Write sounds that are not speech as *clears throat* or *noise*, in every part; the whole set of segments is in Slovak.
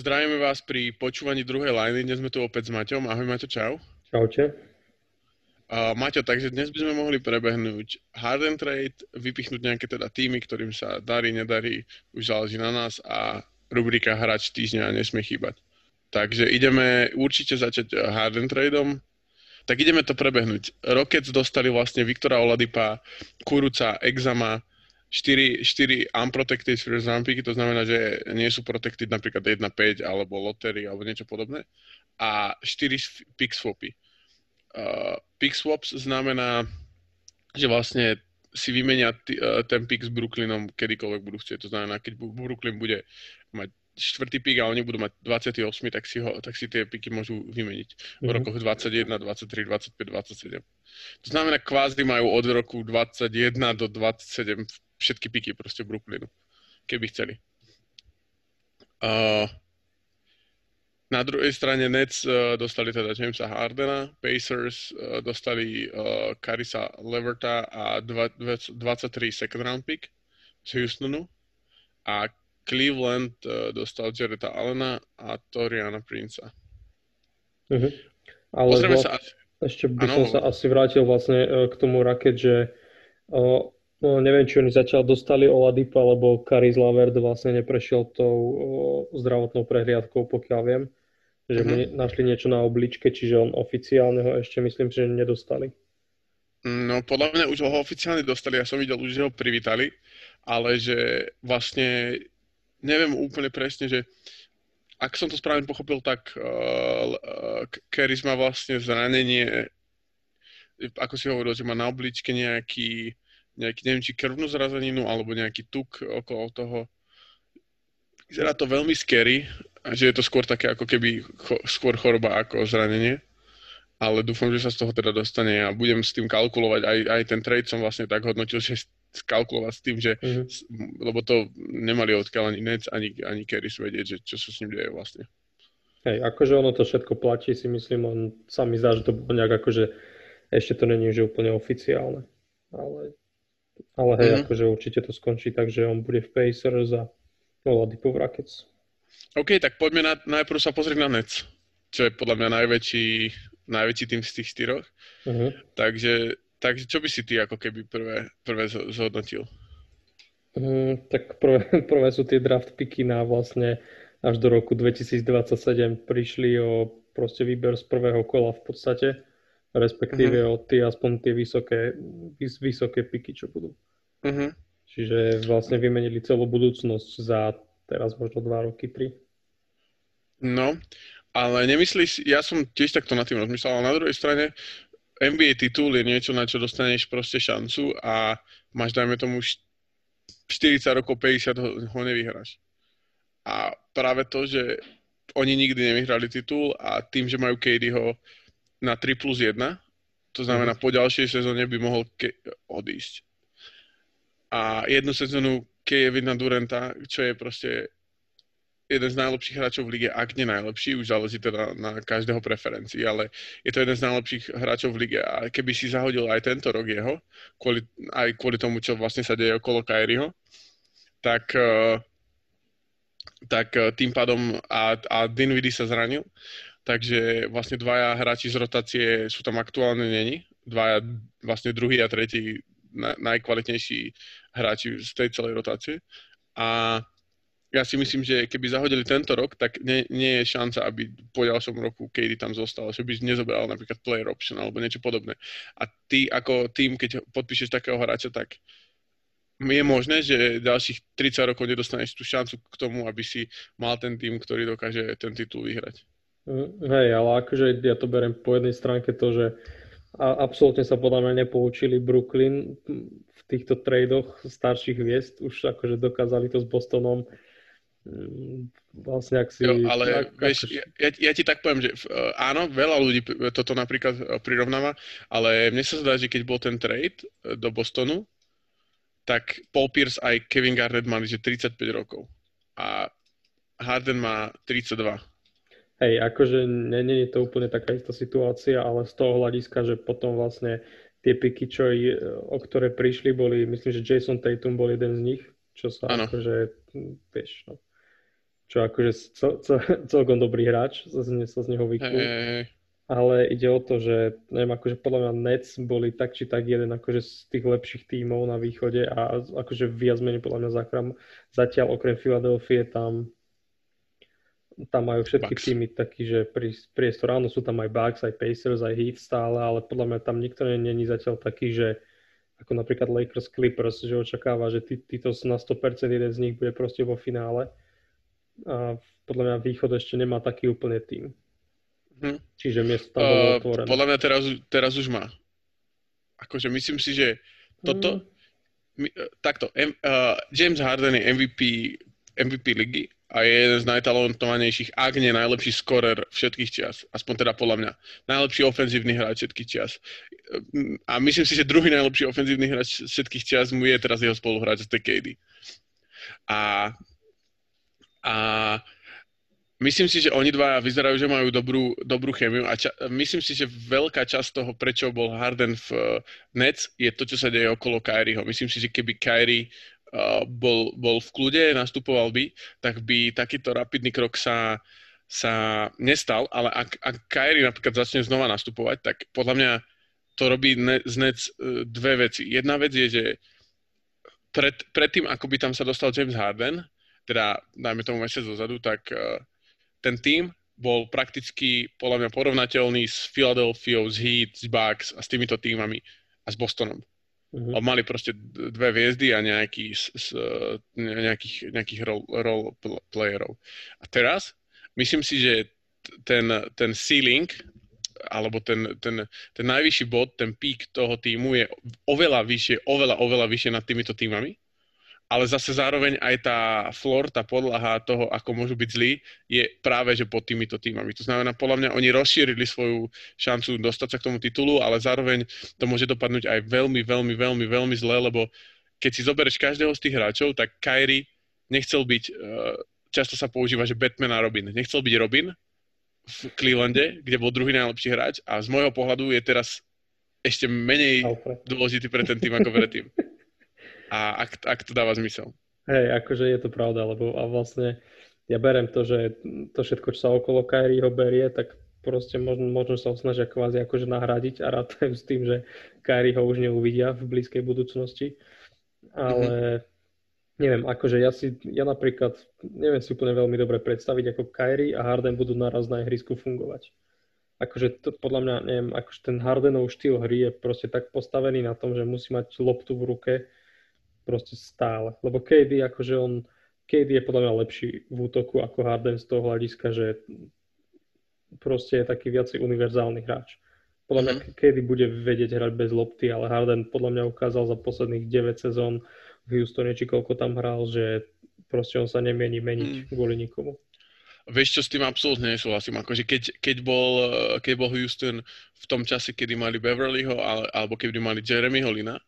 Zdravíme vás pri počúvaní druhej liny. Dnes sme tu opäť s Maťom. Ahoj Maťo, čau. Čaute. Uh, Maťo, takže dnes by sme mohli prebehnúť hard and trade, vypichnúť nejaké teda týmy, ktorým sa darí, nedarí, už záleží na nás a rubrika hráč týždňa nesmie chýbať. Takže ideme určite začať hard and tradeom. Tak ideme to prebehnúť. Rockets dostali vlastne Viktora Oladipa, Kuruca, Exama, 4, 4 unprotected first round picky, to znamená, že nie sú protected napríklad 1-5 alebo lottery alebo niečo podobné a 4 pick swapy. Uh, pick swaps znamená, že vlastne si vymenia t- uh, ten pick s Brooklynom kedykoľvek budú chcieť. To znamená, keď Brooklyn bude mať štvrtý pick a oni budú mať 28, tak si, ho, tak si tie piky môžu vymeniť mm-hmm. v mhm. rokoch 21, 23, 25, 27. To znamená, kvázi majú od roku 21 do 27 všetky piky proste Brooklynu, keby chceli. Uh, na druhej strane Nets uh, dostali teda Jamesa Hardena, Pacers uh, dostali uh, Karisa Leverta a dva, 23 second round pick z Houstonu a Cleveland uh, dostal Jareta Allena a Toriana Princa. Uh-huh. Ale Pozrieme sa... Ešte by ano, som sa asi vrátil vlastne k tomu raket, že uh, No, neviem, či oni zatiaľ dostali Oladipa, lebo Karis Lavert vlastne neprešiel tou o, zdravotnou prehliadkou, pokiaľ viem. Že uh-huh. našli niečo na obličke, čiže on oficiálne ho ešte myslím, že nedostali. No, podľa mňa už ho oficiálne dostali, ja som videl už, ho privítali, ale že vlastne neviem úplne presne, že ak som to správne pochopil, tak uh, uh, Keris má vlastne zranenie, ako si hovoril, že má na obličke nejaký nejaký, neviem, či krvnú zrazeninu alebo nejaký tuk okolo toho. Vyzerá to veľmi scary, a že je to skôr také ako keby cho, skôr choroba ako zranenie. Ale dúfam, že sa z toho teda dostane a budem s tým kalkulovať. Aj, aj ten trade som vlastne tak hodnotil, *laughs* že skalkulovať s tým, že, mm-hmm. lebo to nemali odkiaľ ani Nets, ani, ani Keris vedieť, že čo sa s ním deje vlastne. Hej, akože ono to všetko platí, si myslím, on sa mi zdá, že to nejak akože ešte to není že úplne oficiálne. Ale ale hej, mm-hmm. akože určite to skončí tak, že on bude v Pacers a Oladipo v Rockets. OK, tak poďme na, najprv sa pozrieť na Nets, čo je podľa mňa najväčší, najväčší tým z tých štyroch. Uh-huh. Takže, takže čo by si ty ako keby prvé, prvé zhodnotil? Um, tak prvé, *laughs* prvé sú tie draft picky na vlastne až do roku 2027 prišli o proste výber z prvého kola v podstate respektíve uh-huh. od tie aspoň tie vysoké, vys, vysoké piky, čo budú. Uh-huh. Čiže vlastne vymenili celú budúcnosť za teraz možno 2 roky, 3. No, ale nemyslíš, ja som tiež takto na tým rozmýšľal, ale na druhej strane NBA titul je niečo, na čo dostaneš proste šancu a máš, dajme tomu, 40 rokov, 50 ho, ho nevyhráš. A práve to, že oni nikdy nevyhrali titul a tým, že majú KDho na 3 plus 1, to znamená mhm. po ďalšej sezóne by mohol ke- odísť. A jednu sezónu Kevina Duranta, čo je proste jeden z najlepších hráčov v lige, ak nie najlepší, už záleží teda na každého preferencii, ale je to jeden z najlepších hráčov v lige a keby si zahodil aj tento rok jeho, kvôli, aj kvôli tomu, čo vlastne sa deje okolo Kyrieho, tak, eh, tak eh, tým pádom a, a Dinwiddie sa zranil, takže vlastne dvaja hráči z rotácie sú tam aktuálne není. Dvaja, vlastne druhý a tretí na, najkvalitnejší hráči z tej celej rotácie. A ja si myslím, že keby zahodili tento rok, tak nie, nie je šanca, aby po ďalšom roku Katie tam zostal, že by nezobral napríklad player option alebo niečo podobné. A ty ako tým, keď podpíšeš takého hráča, tak je možné, že ďalších 30 rokov nedostaneš tú šancu k tomu, aby si mal ten tým, ktorý dokáže ten titul vyhrať. Mm, hej, ale akože ja to beriem po jednej stránke to, že a absolútne sa podľa mňa nepoučili Brooklyn v týchto tradoch starších hviezd, už akože dokázali to s Bostonom mm, vlastne ak si... Jo, ale ak, vieš, ako... ja, ja ti tak poviem, že uh, áno, veľa ľudí toto napríklad uh, prirovnáva, ale mne sa zdá, že keď bol ten trade uh, do Bostonu, tak Paul Pierce aj Kevin Garnett mali že 35 rokov a Harden má 32. Hej, akože nie, je to úplne taká istá situácia, ale z toho hľadiska, že potom vlastne tie piky, čo i, o ktoré prišli, boli, myslím, že Jason Tatum bol jeden z nich, čo sa ano. akože, vieš, no. čo akože cel, cel, *laughs* celkom dobrý hráč, sa z, sa z neho vykúl. Hey, hey, hey. Ale ide o to, že neviem, akože podľa mňa Nets boli tak či tak jeden akože z tých lepších tímov na východe a akože viac menej podľa mňa záchram. Zatiaľ okrem Filadelfie tam tam majú všetky Bucks. týmy taký, že priestor, áno, sú tam aj Bucks, aj Pacers, aj Heat stále, ale podľa mňa tam nikto není zatiaľ taký, že ako napríklad Lakers Clippers, že očakáva, že tí, títo na 100% jeden z nich bude proste vo finále. A podľa mňa východ ešte nemá taký úplne tým. Hm. Čiže miesto tam bolo uh, otvorené. Podľa mňa teraz, teraz už má. Akože myslím si, že toto... Hm. My, takto, M, uh, James Harden je MVP, MVP ligy a je jeden z najtalentovanejších, ak nie najlepší skorer všetkých čias. Aspoň teda podľa mňa. Najlepší ofenzívny hráč všetkých čias. A myslím si, že druhý najlepší ofenzívny hráč všetkých čias mu je teraz jeho spoluhráč z KD. A, a myslím si, že oni dva vyzerajú, že majú dobrú, dobrú chemiu a ča- myslím si, že veľká časť toho, prečo bol Harden v Nets, je to, čo sa deje okolo Kyrieho. Myslím si, že keby Kyrie bol, bol v kľude, nastupoval by, tak by takýto rapidný krok sa, sa nestal, ale ak, ak Kyrie napríklad začne znova nastupovať, tak podľa mňa to robí ne, z Nec e, dve veci. Jedna vec je, že pred, predtým, ako by tam sa dostal James Harden, teda dajme tomu mesiac dozadu, tak uh, ten tým bol prakticky podľa mňa porovnateľný s Philadelphia, s Heat, s Bucks a s týmito týmami a s Bostonom. Uh-huh. A mali proste dve hviezdy a nejaký, s, s, nejakých, nejakých role, role playerov. A teraz myslím si, že ten, ten ceiling alebo ten, ten, ten najvyšší bod, ten pík toho týmu je oveľa vyššie, oveľa, oveľa vyššie nad týmito týmami ale zase zároveň aj tá floor, tá podlaha toho, ako môžu byť zlí, je práve že pod týmito týmami. To znamená, podľa mňa oni rozšírili svoju šancu dostať sa k tomu titulu, ale zároveň to môže dopadnúť aj veľmi, veľmi, veľmi, veľmi zle, lebo keď si zoberieš každého z tých hráčov, tak Kyrie nechcel byť, eh, často sa používa, že Batman a Robin. Nechcel byť Robin v Clevelande, kde bol druhý najlepší hráč a z môjho pohľadu je teraz ešte menej dôležitý pre ten tým ako predtým. *laughs* a ak, ak to dáva zmysel. Hej, akože je to pravda, lebo a vlastne ja berem to, že to všetko, čo sa okolo Kyrieho berie, tak proste možno, možno sa ho snažia kvázi akože nahradiť a rátajú s tým, že Kyrie ho už neuvidia v blízkej budúcnosti. Ale mm-hmm. neviem, akože ja si, ja napríklad neviem si úplne veľmi dobre predstaviť, ako Kyrie a Harden budú naraz na ihrisku fungovať. Akože to, podľa mňa, neviem, akože ten Hardenov štýl hry je proste tak postavený na tom, že musí mať loptu v ruke proste stále. Lebo KD, akože on, KD je podľa mňa lepší v útoku ako Harden z toho hľadiska, že proste je taký viacej univerzálny hráč. Podľa mňa mm-hmm. KD bude vedieť hrať bez lopty, ale Harden podľa mňa ukázal za posledných 9 sezón v Houstone, či koľko tam hral, že proste on sa nemieni meniť mm. kvôli nikomu. Vieš čo, s tým absolútne nesúhlasím. Akože keď, keď, bol, keď bol Houston v tom čase, kedy mali Beverlyho, alebo kedy mali Jeremyho Lina,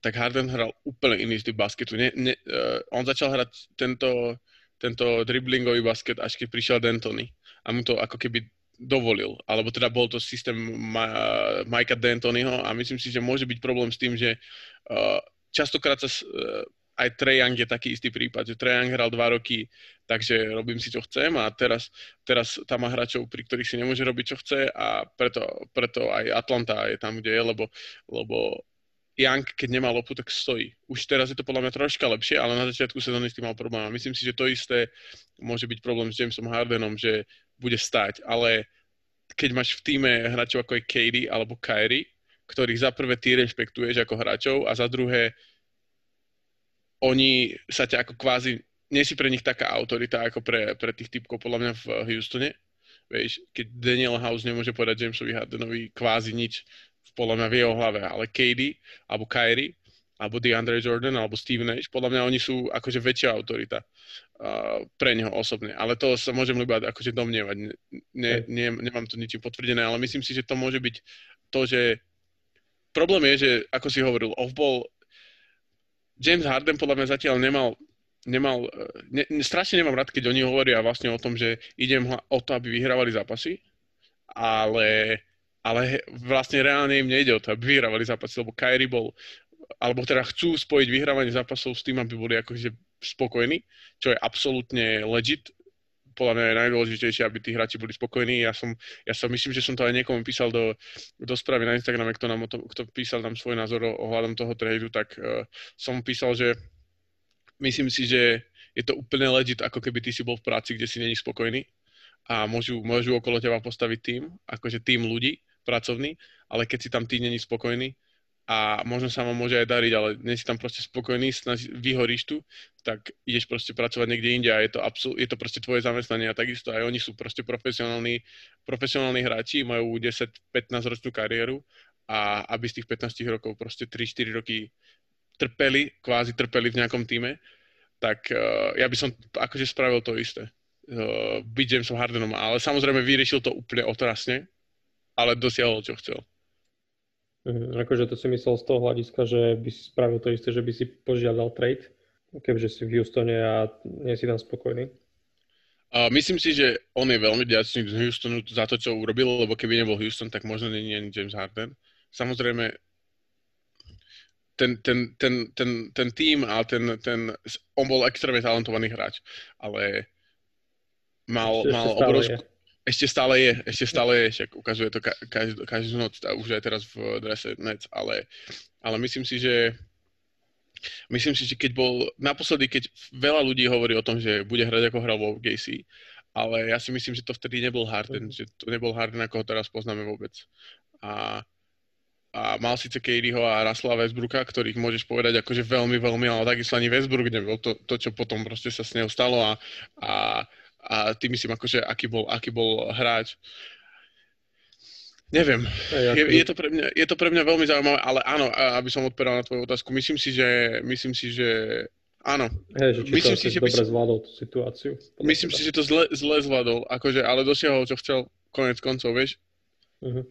tak Harden hral úplne iný typ basketu. Ne, ne, uh, on začal hrať tento, tento driblingový basket, až keď prišiel D'Antoni. A mu to ako keby dovolil, alebo teda bol to systém Ma- Mikea D'Antoniho. A myslím si, že môže byť problém s tým, že uh, častokrát sa uh, aj Trae Young je taký istý prípad, že Trae Young hral dva roky, takže robím si, čo chcem. A teraz, teraz tam má hráčov, pri ktorých si nemôže robiť, čo chce. A preto, preto aj Atlanta je tam, kde je, lebo, lebo Young, keď nemá lopu, tak stojí. Už teraz je to podľa mňa troška lepšie, ale na začiatku sezóny s tým mal problém. A myslím si, že to isté môže byť problém s Jamesom Hardenom, že bude stať. Ale keď máš v týme hráčov ako je Katie alebo Kyrie, ktorých za prvé ty rešpektuješ ako hráčov a za druhé oni sa ťa ako kvázi, nie si pre nich taká autorita ako pre, pre tých typkov podľa mňa v Houstone. Vieš, keď Daniel House nemôže povedať Jamesovi Hardenovi kvázi nič, podľa mňa v jeho hlave, ale KD, alebo Kyrie, alebo DeAndre Jordan, alebo Steve Nash, podľa mňa oni sú akože väčšia autorita uh, pre neho osobne. Ale to sa môžem iba akože domnievať. Ne, ne, ne, nemám to ničím potvrdené, ale myslím si, že to môže byť to, že problém je, že ako si hovoril, off-ball James Harden podľa mňa zatiaľ nemal nemal, ne, strašne nemám rád, keď oni hovoria vlastne o tom, že idem o to, aby vyhrávali zápasy, ale ale vlastne reálne im nejde o to, aby vyhrávali zápasy, lebo Kyrie bol, alebo teda chcú spojiť vyhrávanie zápasov s tým, aby boli akože spokojní, čo je absolútne legit podľa mňa je najdôležitejšie, aby tí hráči boli spokojní. Ja som, ja som myslím, že som to aj niekomu písal do, do správy na Instagrame, kto, nám to, kto písal tam svoj názor ohľadom toho tradu, tak uh, som písal, že myslím si, že je to úplne legit, ako keby ty si bol v práci, kde si není spokojný a môžu, môžu okolo teba postaviť tým, akože tým ľudí pracovný, ale keď si tam ty není spokojný, a možno sa vám môže aj dariť, ale nie si tam proste spokojný, snaž, vyhoríš tu, tak ideš proste pracovať niekde inde a je to, absol- je to proste tvoje zamestnanie a takisto aj oni sú proste profesionálni, profesionálni hráči, majú 10-15 ročnú kariéru a aby z tých 15 rokov proste 3-4 roky trpeli, kvázi trpeli v nejakom týme, tak uh, ja by som akože spravil to isté. Uh, byť Jamesom Hardenom, ale samozrejme vyriešil to úplne otrasne, ale dosiahol, čo chcel. Mm, akože to si myslel z toho hľadiska, že by si spravil to isté, že by si požiadal trade, keďže si v Houstone a nie si tam spokojný? Uh, myslím si, že on je veľmi vďačný z Houstonu za to, čo urobil, lebo keby nebol Houston, tak možno nie je James Harden. Samozrejme, ten, ten, ten, ten, ten tým a ten, ten, on bol extrémne talentovaný hráč, ale mal, mal obrovskú, je ešte stále je, ešte stále je, však ukazuje to ka- každú, každú noc, a už aj teraz v drese Nets, ale, ale myslím si, že myslím si, že keď bol, naposledy, keď veľa ľudí hovorí o tom, že bude hrať ako hral vo GC, ale ja si myslím, že to vtedy nebol Harden, mm. že to nebol Harden, ako ho teraz poznáme vôbec. A, a mal síce Katieho a Russella Westbrooka, ktorých môžeš povedať akože veľmi, veľmi, ale takisto ani Westbrook nebol to, to čo potom proste sa s ňou stalo a, a a ty myslím akože aký bol, aký bol hráč. Neviem, je, je, to pre mňa, je to pre mňa veľmi zaujímavé, ale áno, aby som odpovedal na tvoju otázku, myslím si, že, myslím si, že áno. Hej, že či myslím to si, že dobre si, zvládol tú situáciu. Myslím si, že to zle, zle zvládol, akože, ale dosiahol, čo chcel, konec koncov, vieš. Uh-huh.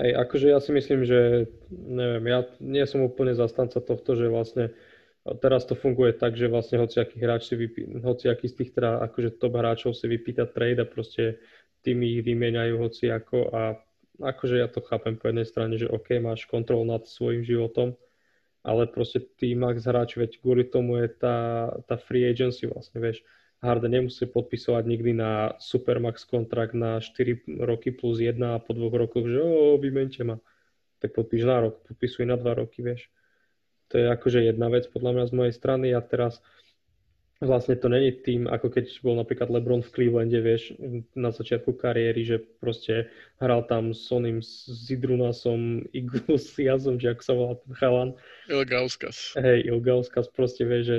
Hej, akože ja si myslím, že neviem, ja nie som úplne zastanca tohto, že vlastne a teraz to funguje tak, že vlastne hociaký hráč si vypí, hociaký z tých teda akože top hráčov si vypýta trade a proste tými ich vymieňajú hociako a akože ja to chápem po jednej strane, že OK, máš kontrol nad svojim životom, ale proste tí max hráči, veď kvôli tomu je tá, tá free agency vlastne, vieš. Harden nemusí podpisovať nikdy na supermax kontrakt na 4 roky plus 1 a po dvoch rokoch, že o, vymente ma. Tak podpíš na rok, podpisuj na 2 roky, vieš. To je akože jedna vec podľa mňa z mojej strany a teraz vlastne to není tým, ako keď bol napríklad LeBron v Clevelande, vieš, na začiatku kariéry, že proste hral tam s oným Zidrunasom, *laughs* Igusiasom, že ako sa volá ten chalan. Ilgauskas. Hej, Ilgauskas proste, vieš, že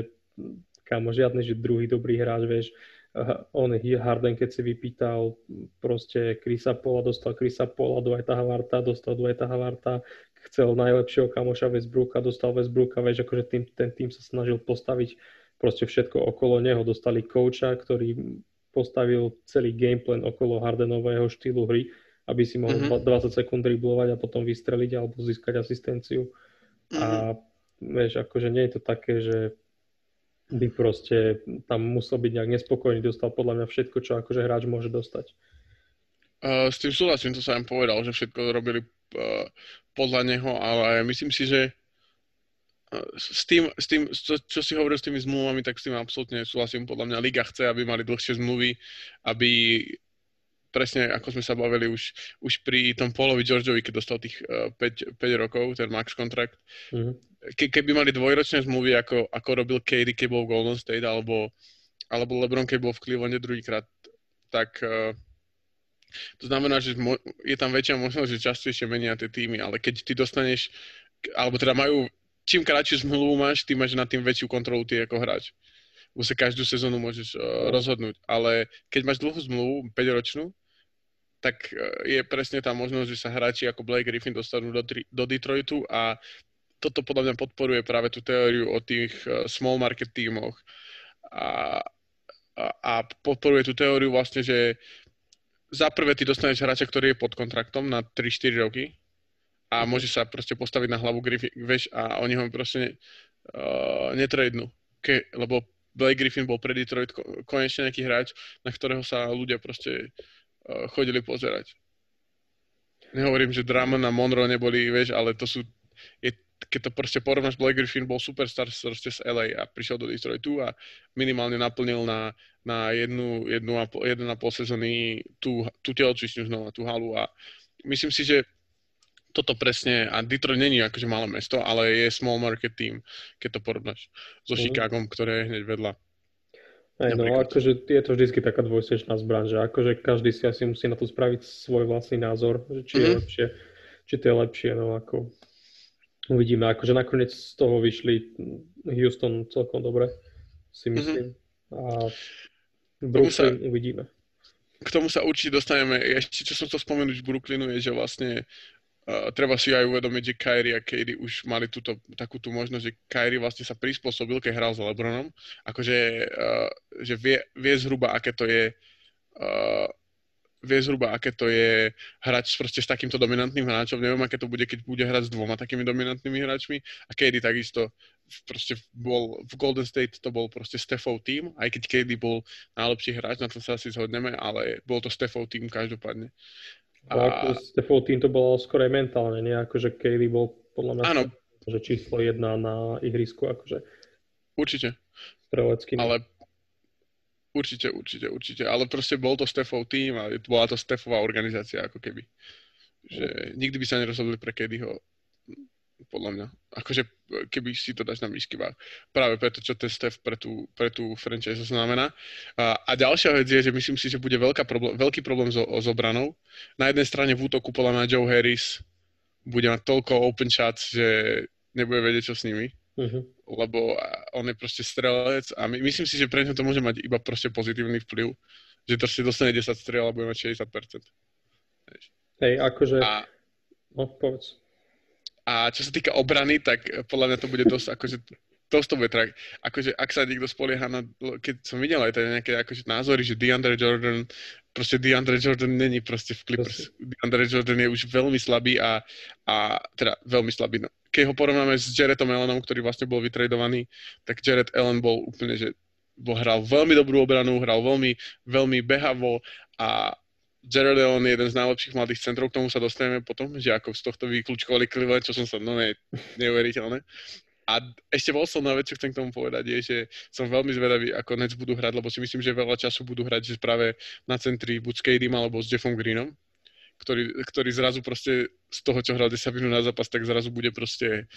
kámo, žiadny, že druhý dobrý hráč, vieš, on Harden, keď si vypýtal proste Krisa Pola, dostal Krisa Pola, Dwighta Havarta, dostal Dwighta Havarta, chcel najlepšieho kamoša Westbrooka, dostal Westbrooka, vieš, akože tým, ten tým sa snažil postaviť proste všetko okolo neho. Dostali kouča, ktorý postavil celý gameplan okolo Hardenového štýlu hry, aby si mohol mm-hmm. 20 sekúnd driblovať a potom vystreliť alebo získať asistenciu. Mm-hmm. A vieš, akože nie je to také, že by proste tam musel byť nejak nespokojný, dostal podľa mňa všetko, čo akože hráč môže dostať. Uh, s tým súhlasím, to sa im povedal, že všetko robili uh, podľa neho, ale myslím si, že s tým, s tým čo, čo si hovoril s tými zmluvami, tak s tým absolútne súhlasím. Podľa mňa Liga chce, aby mali dlhšie zmluvy, aby presne ako sme sa bavili už, už pri tom Polovi Georgeovi, keď dostal tých uh, 5, 5 rokov, ten max kontrakt. Mm-hmm. Ke, keby mali dvojročné zmluvy, ako, ako robil Katie, keď bol v Golden State, alebo, alebo LeBron, keď bol v Clevelande druhýkrát, tak uh, to znamená, že je tam väčšia možnosť, že častejšie menia tie týmy, ale keď ty dostaneš, alebo teda majú, čím kratšiu zmluvu máš, tým máš na tým väčšiu kontrolu ty ako hráč. Lebo sa každú sezónu môžeš uh, rozhodnúť. Ale keď máš dlhú zmluvu, 5-ročnú, tak uh, je presne tá možnosť, že sa hráči ako Blake Griffin dostanú do, do Detroitu a toto podľa mňa podporuje práve tú teóriu o tých uh, small market tímoch. A, a, a podporuje tú teóriu vlastne, že za prvé ty dostaneš hráča, ktorý je pod kontraktom na 3-4 roky a môže sa proste postaviť na hlavu Griffin, vieš, a oni ho proste uh, netradenú. Ke, lebo Blake Griffin bol pre Detroit konečne nejaký hráč, na ktorého sa ľudia proste chodili pozerať. Nehovorím, že Drummond a Monroe neboli, vieš, ale to sú, je, keď to proste porovnáš, Blake Griffin bol superstar proste z LA a prišiel do Detroitu a minimálne naplnil na, na jednu, jednu a jeden a pol sezóny tú, tú telocvičňu znova, tú halu a myslím si, že toto presne, a Detroit není akože malé mesto, ale je small market team, keď to porovnáš so mm. Chicagom, ktoré je hneď vedľa. Aj, no, akože je to vždy taká dvojsečná zbraň, že akože každý si asi musí na to spraviť svoj vlastný názor, že či mm. je mhm. lepšie, či to je lepšie, no ako uvidíme, akože nakoniec z toho vyšli Houston celkom dobre, si mhm. myslím. Mm-hmm. A Brooklyn sa, uvidíme. K tomu sa určite dostaneme. Ešte, čo som chcel spomenúť v Brooklynu, je, že vlastne Treba si aj uvedomiť, že Kyrie a Katie už mali túto, takú tú možnosť, že Kyrie vlastne sa prispôsobil, keď hral s Lebronom. Akože uh, že vie, vie zhruba, aké to je uh, vie zhruba, aké to je hrať proste s takýmto dominantným hráčom. Neviem, aké to bude, keď bude hrať s dvoma takými dominantnými hráčmi. A Katie takisto proste bol v Golden State to bol proste Stephov tým, aj keď Katie bol najlepší hráč, na to sa asi zhodneme, ale bol to Stephov tým každopádne. A... Ako Stefov tým to bolo skôr aj mentálne, nie? Akože Kaylee bol podľa mňa Áno. že číslo jedna na ihrisku, akože. Určite. Strelecký. Ale určite, určite, určite. Ale proste bol to Stefov tým a bola to Stefová organizácia, ako keby. Že nikdy by sa nerozhodli pre Katieho podľa mňa. Akože keby si to dáš na výšky váh. Práve preto, čo ten Steph pre tú, pre tú franchise znamená. A, a ďalšia vec je, že myslím si, že bude veľká problém, veľký problém so, s obranou. Na jednej strane v útoku podľa mňa Joe Harris bude mať toľko open shots, že nebude vedieť, čo s nimi. Uh-huh. Lebo on je proste strelec a my, myslím si, že pre ňa to môže mať iba proste pozitívny vplyv. Že to si dostane 10 strel a bude mať 60%. Hej, akože... A... No, povedz. A čo sa týka obrany, tak podľa mňa to bude dosť, akože dosť to bude trak. Akože ak sa niekto spolieha na, keď som videl aj teda nejaké akože názory, že DeAndre Jordan, proste DeAndre Jordan není proste v Clippers. DeAndre Jordan je už veľmi slabý a, a teda veľmi slabý. No. Keď ho porovnáme s Jaredom Allenom, ktorý vlastne bol vytredovaný, tak Jared Allen bol úplne, že bol, hral veľmi dobrú obranu, hral veľmi, veľmi behavo a Jared Allen je jeden z najlepších mladých centrov, k tomu sa dostaneme potom, že ako z tohto vyklúčkovali Cleveland, čo som sa, no ne, neuveriteľné. A ešte posledná vec, čo chcem k tomu povedať, je, že som veľmi zvedavý, ako Nets budú hrať, lebo si myslím, že veľa času budú hrať že práve na centri buď s Kadym alebo s Jeffom Greenom, ktorý, ktorý zrazu proste z toho, čo hral 10 minút na zápas, tak zrazu bude proste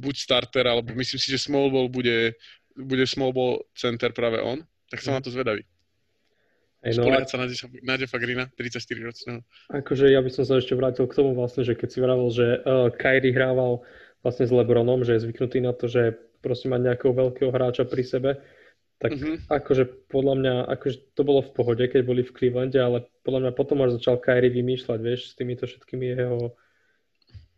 buď starter, alebo myslím si, že small ball bude, bude small ball center práve on, tak som mm. na to zvedavý. Hey, no, Spoliehať sa na, na Jeffa Greena, 34 ročného. Akože ja by som sa ešte vrátil k tomu vlastne, že keď si vravel, že uh, Kyrie hrával vlastne s Lebronom, že je zvyknutý na to, že proste mať nejakého veľkého hráča pri sebe, tak mm-hmm. akože podľa mňa, akože to bolo v pohode, keď boli v Clevelande, ale podľa mňa potom až začal Kyrie vymýšľať, vieš, s týmito všetkými jeho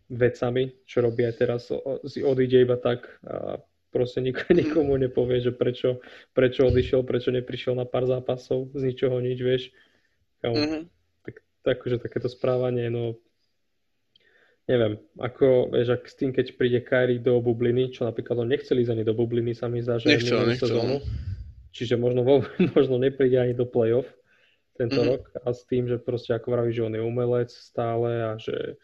vecami, čo robí aj teraz, si odíde iba tak a proste nik- nikomu nepovie, že prečo, prečo odišiel, prečo neprišiel na pár zápasov, z ničoho nič, vieš. Mm-hmm. Tak, tak, akože takéto správanie, no neviem, ako, vieš, ak s tým, keď príde Kyrie do bubliny, čo napríklad on nechcel ísť ani do bubliny, sa mi zdá, že nechcel, nechcel. Sezónu, čiže možno, vo, *laughs* možno nepríde ani do play-off tento mm-hmm. rok a s tým, že proste ako vraví, že on je umelec stále a že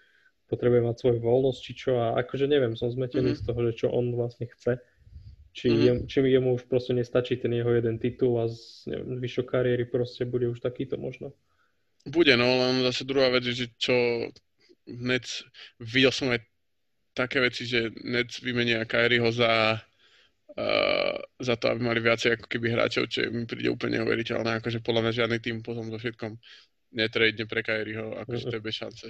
potrebuje mať svoju voľnosť, či čo a akože neviem, som zmetený mm-hmm. z toho, že čo on vlastne chce či, mm-hmm. jem, či jemu už proste nestačí ten jeho jeden titul a z neviem, zvyšok kariéry proste bude už takýto možno. Bude, no len zase druhá vec, že čo Nets, videl som aj také veci, že Nets vymenia Kyrieho za, uh, za to, aby mali viacej ako keby hráčov, čo mi príde úplne neuveriteľné, akože podľa mňa žiadny tým potom so všetkom netradne pre Kyrieho, akože to je bez šance.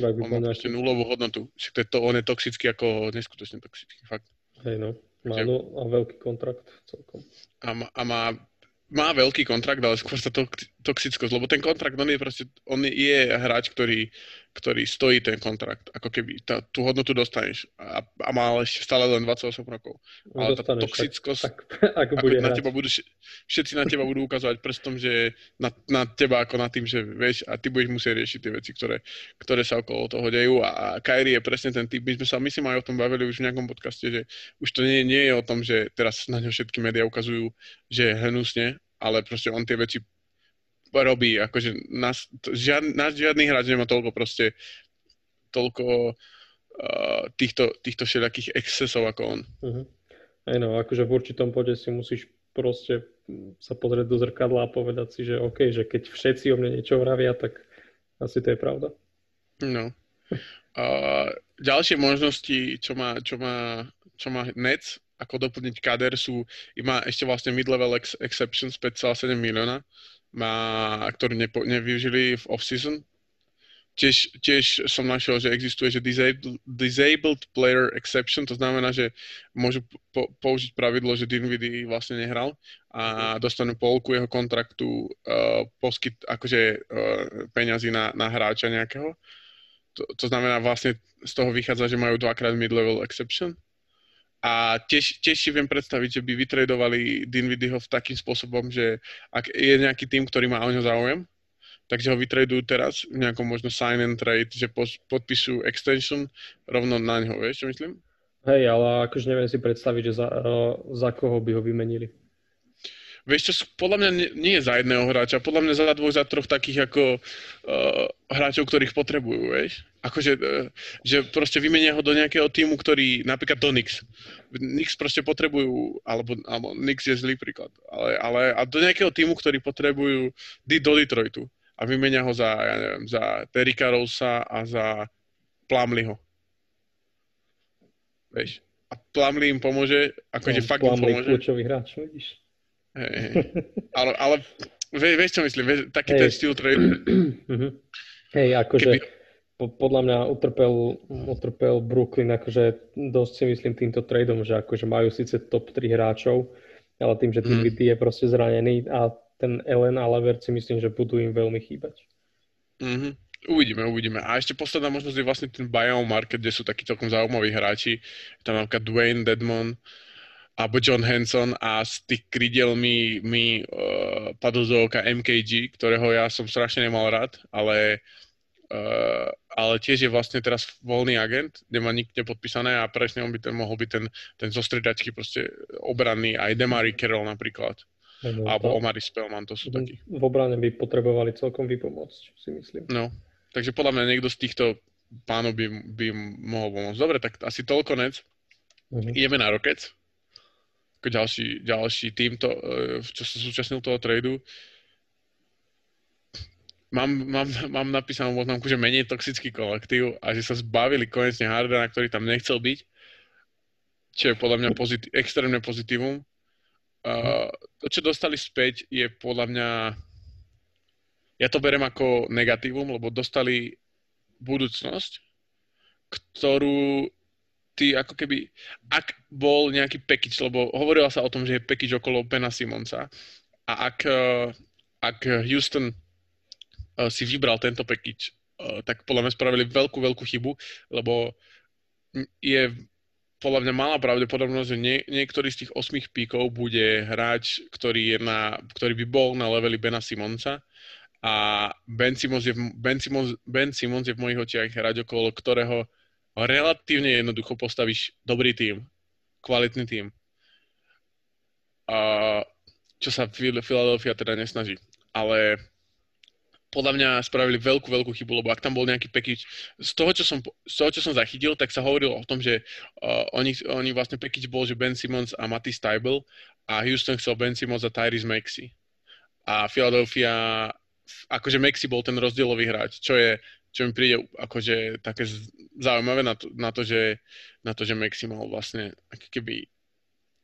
on má proste nulovú hodnotu. To je to, on je toxický ako neskutočne toxický, fakt. Hej no. Má no, a veľký kontrakt celkom. A má, a má má veľký kontrakt, ale skôr sa to toxickosť, lebo ten kontrakt, on je proste, on je hráč, ktorý, ktorý stojí ten kontrakt, ako keby tá, tú hodnotu dostaneš a, a má ešte stále len 28 rokov. No, ale tá toxickosť, tak, tak, *laughs* ako bude na teba budú, všetci na teba budú ukazovať prstom, že na, na teba ako na tým, že vieš, a ty budeš musieť riešiť tie veci, ktoré, ktoré sa okolo toho dejú. A, a Kyrie je presne ten typ, my sme sa myslím aj o tom bavili už v nejakom podcaste, že už to nie, nie je o tom, že teraz na ňo všetky médiá ukazujú, že je hnusne, ale proste on tie veci robí, akože nás, žiad, náš žiadny hráč nemá toľko proste toľko uh, týchto, týchto všetkých excesov ako on. Uh-huh. Aj no, akože v určitom bode si musíš proste sa pozrieť do zrkadla a povedať si, že OK, že keď všetci o mne niečo vravia, tak asi to je pravda. No. Uh, ďalšie možnosti, čo má, čo má, čo má Nets, ako doplniť kader sú, má ešte vlastne mid-level ex- exceptions 5,7 milióna, má, ktorú nepo, nevyužili v off-season. Tiež, tiež som našiel, že existuje, že disabled, disabled player exception, to znamená, že môžu po, použiť pravidlo, že Dinwiddie vlastne nehral a dostanú polku jeho kontraktu uh, poskyt, akože uh, peňazí na, na hráča nejakého. To, to znamená vlastne z toho vychádza, že majú dvakrát mid-level exception a tiež, tiež si viem predstaviť, že by vytredovali Dinwiddieho v takým spôsobom, že ak je nejaký tým, ktorý má o ňo záujem, takže ho vytradujú teraz v nejakom možno sign and trade, že podpíšu extension rovno na ňo, vieš čo myslím? Hej, ale akože neviem si predstaviť, že za, za koho by ho vymenili. Vieš čo, podľa mňa nie, je za jedného hráča, podľa mňa za dvoch, za troch takých ako uh, hráčov, ktorých potrebujú, vieš. Akože, uh, že proste vymenia ho do nejakého týmu, ktorý, napríklad do Nix. Nix proste potrebujú, alebo, alebo Nix je zlý príklad, ale, ale a do nejakého týmu, ktorý potrebujú do Detroitu a vymenia ho za, ja neviem, za Terika Rosa a za Plumleyho. Vieš. A Plumley im pomôže, akože fakt im pomôže. kľúčový hráč, vidíš. Hej, ale, ale vie, vieš čo myslím, vieš, taký hey. ten štýl trade. *clears throat* Hej, akože Keby... po, podľa mňa utrpel, utrpel Brooklyn akože dosť si myslím týmto tradeom, že akože majú síce top 3 hráčov, ale tým, že tým mm. je proste zranený a ten Ellen a Lever si myslím, že budú im veľmi chýbať. Mm-hmm. Uvidíme, uvidíme. A ešte posledná možnosť je vlastne ten buyout market, kde sú takí celkom zaujímaví hráči. Tam napríklad Dwayne Dedmon, alebo John Hanson a z tých krídel mi, mi uh, padol z oka MKG, ktorého ja som strašne nemal rád, ale, uh, ale tiež je vlastne teraz voľný agent, kde má nikde podpísané a presne on by ten mohol byť ten, ten zo stredačky proste obranný, aj Demary Carroll napríklad. No, alebo Omari Spellman, to sú takí. V obrane by potrebovali celkom vypomôcť, si myslím. No, takže podľa mňa niekto z týchto pánov by, by mohol pomôcť. Dobre, tak asi toľko nec. Uh-huh. Ideme na Rockets ďalší, ďalší tým, to, e, čo sa zúčastnil toho tradu. Mám, mám, mám napísanú poznámku, že menej toxický kolektív a že sa zbavili konečne Hardena, ktorý tam nechcel byť, čo je podľa mňa pozit- extrémne pozitívum. Uh, to, čo dostali späť, je podľa mňa... Ja to berem ako negatívum, lebo dostali budúcnosť, ktorú ty ako keby, ak bol nejaký package, lebo hovorilo sa o tom, že je package okolo Bena Simonsa. A ak, uh, ak Houston uh, si vybral tento package, tak podľa mňa spravili veľkú, veľkú chybu, lebo je podľa mňa malá pravdepodobnosť, že nie, niektorý z tých osmých píkov bude hráč, ktorý, je na, ktorý by bol na leveli Bena Simonsa. A Ben Simons je, ben Simons, ben Simons je v mojich očiach hráč, okolo ktorého relatívne jednoducho postavíš dobrý tím, kvalitný tím. A čo sa Philadelphia teda nesnaží. Ale podľa mňa spravili veľkú, veľkú chybu, lebo ak tam bol nejaký package, z toho, čo som, z toho, čo som zachytil, tak sa hovorilo o tom, že uh, oni, oni vlastne package bol, že Ben Simmons a Matty Stybel a Houston chcel Ben Simmons a Tyrese Maxey. A Philadelphia, akože Maxey bol ten rozdielový hráč, čo je čo mi príde akože také zaujímavé na to, na to, že, na to, že Maxi mal vlastne keby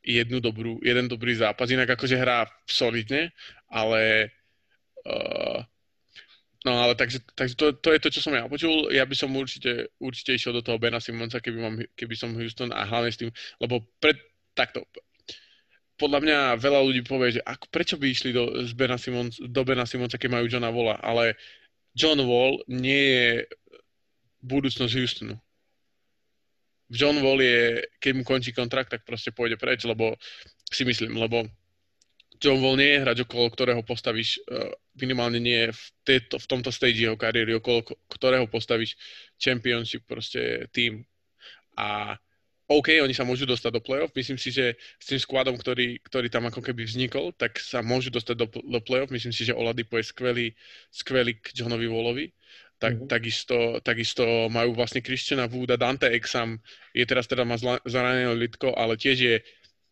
jednu dobrú, jeden dobrý zápas, inak akože hrá solidne, ale uh, no ale takže, takže to, to, je to, čo som ja počul. Ja by som určite, určite išiel do toho Bena Simonsa, keby, mám, keby som Houston a hlavne s tým, lebo pred, takto, podľa mňa veľa ľudí povie, že ako, prečo by išli do, z Bena Simons, do Bena Simonsa, keď majú Johna Vola, ale John Wall nie je budúcnosť Houstonu. John Wall je, keď mu končí kontrakt, tak proste pôjde preč, lebo si myslím, lebo John Wall nie je hráč, okolo ktorého postavíš, uh, minimálne nie v, tejto, v tomto stage jeho kariéry, okolo ktorého postavíš championship proste tým. A OK, oni sa môžu dostať do play-off. Myslím si, že s tým skladom, ktorý, ktorý tam ako keby vznikol, tak sa môžu dostať do, do play-off. Myslím si, že Oladipo je skvelý, skvelý k Johnovi Wallovi. tak, mm-hmm. takisto, takisto majú vlastne Christiana Wooda, Dante Exam, je teraz teda má zranené litko, ale tiež je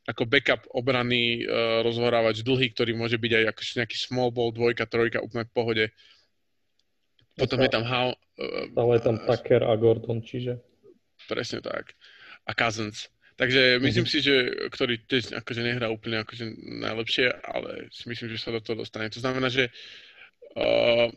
ako backup obrany uh, rozhorávač dlhý, ktorý môže byť aj ako nejaký small ball, dvojka, trojka, úplne v pohode. Potom je tam How... Uh, ale je tam Tucker a Gordon, čiže... Presne tak. A Cousins. Takže myslím mm-hmm. si, že ktorý tiež akože nehrá úplne akože najlepšie, ale si myslím, že sa do toho dostane. To znamená, že uh,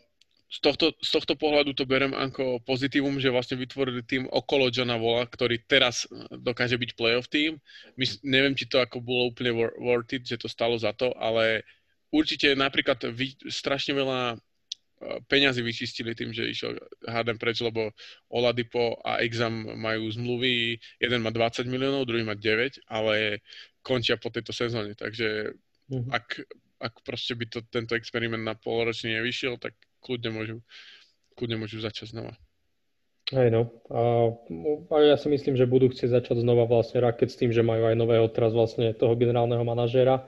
z tohto, z tohto pohľadu to berem ako pozitívum, že vlastne vytvorili tým okolo Johna Vola, ktorý teraz dokáže byť playoff tým. My, neviem, či to ako bolo úplne worth it, že to stalo za to, ale určite napríklad vy, strašne veľa peňazí vyčistili tým, že išiel Harden preč, lebo Oladipo a Exam majú zmluvy, jeden má 20 miliónov, druhý má 9, ale končia po tejto sezóne, takže mm-hmm. ak, ak proste by to, tento experiment na polročný nevyšiel, tak kľudne môžu, kľudne môžu začať znova. Hej no. A, a ja si myslím, že budú chcieť začať znova vlastne Raket s tým, že majú aj nového teraz vlastne toho generálneho manažéra.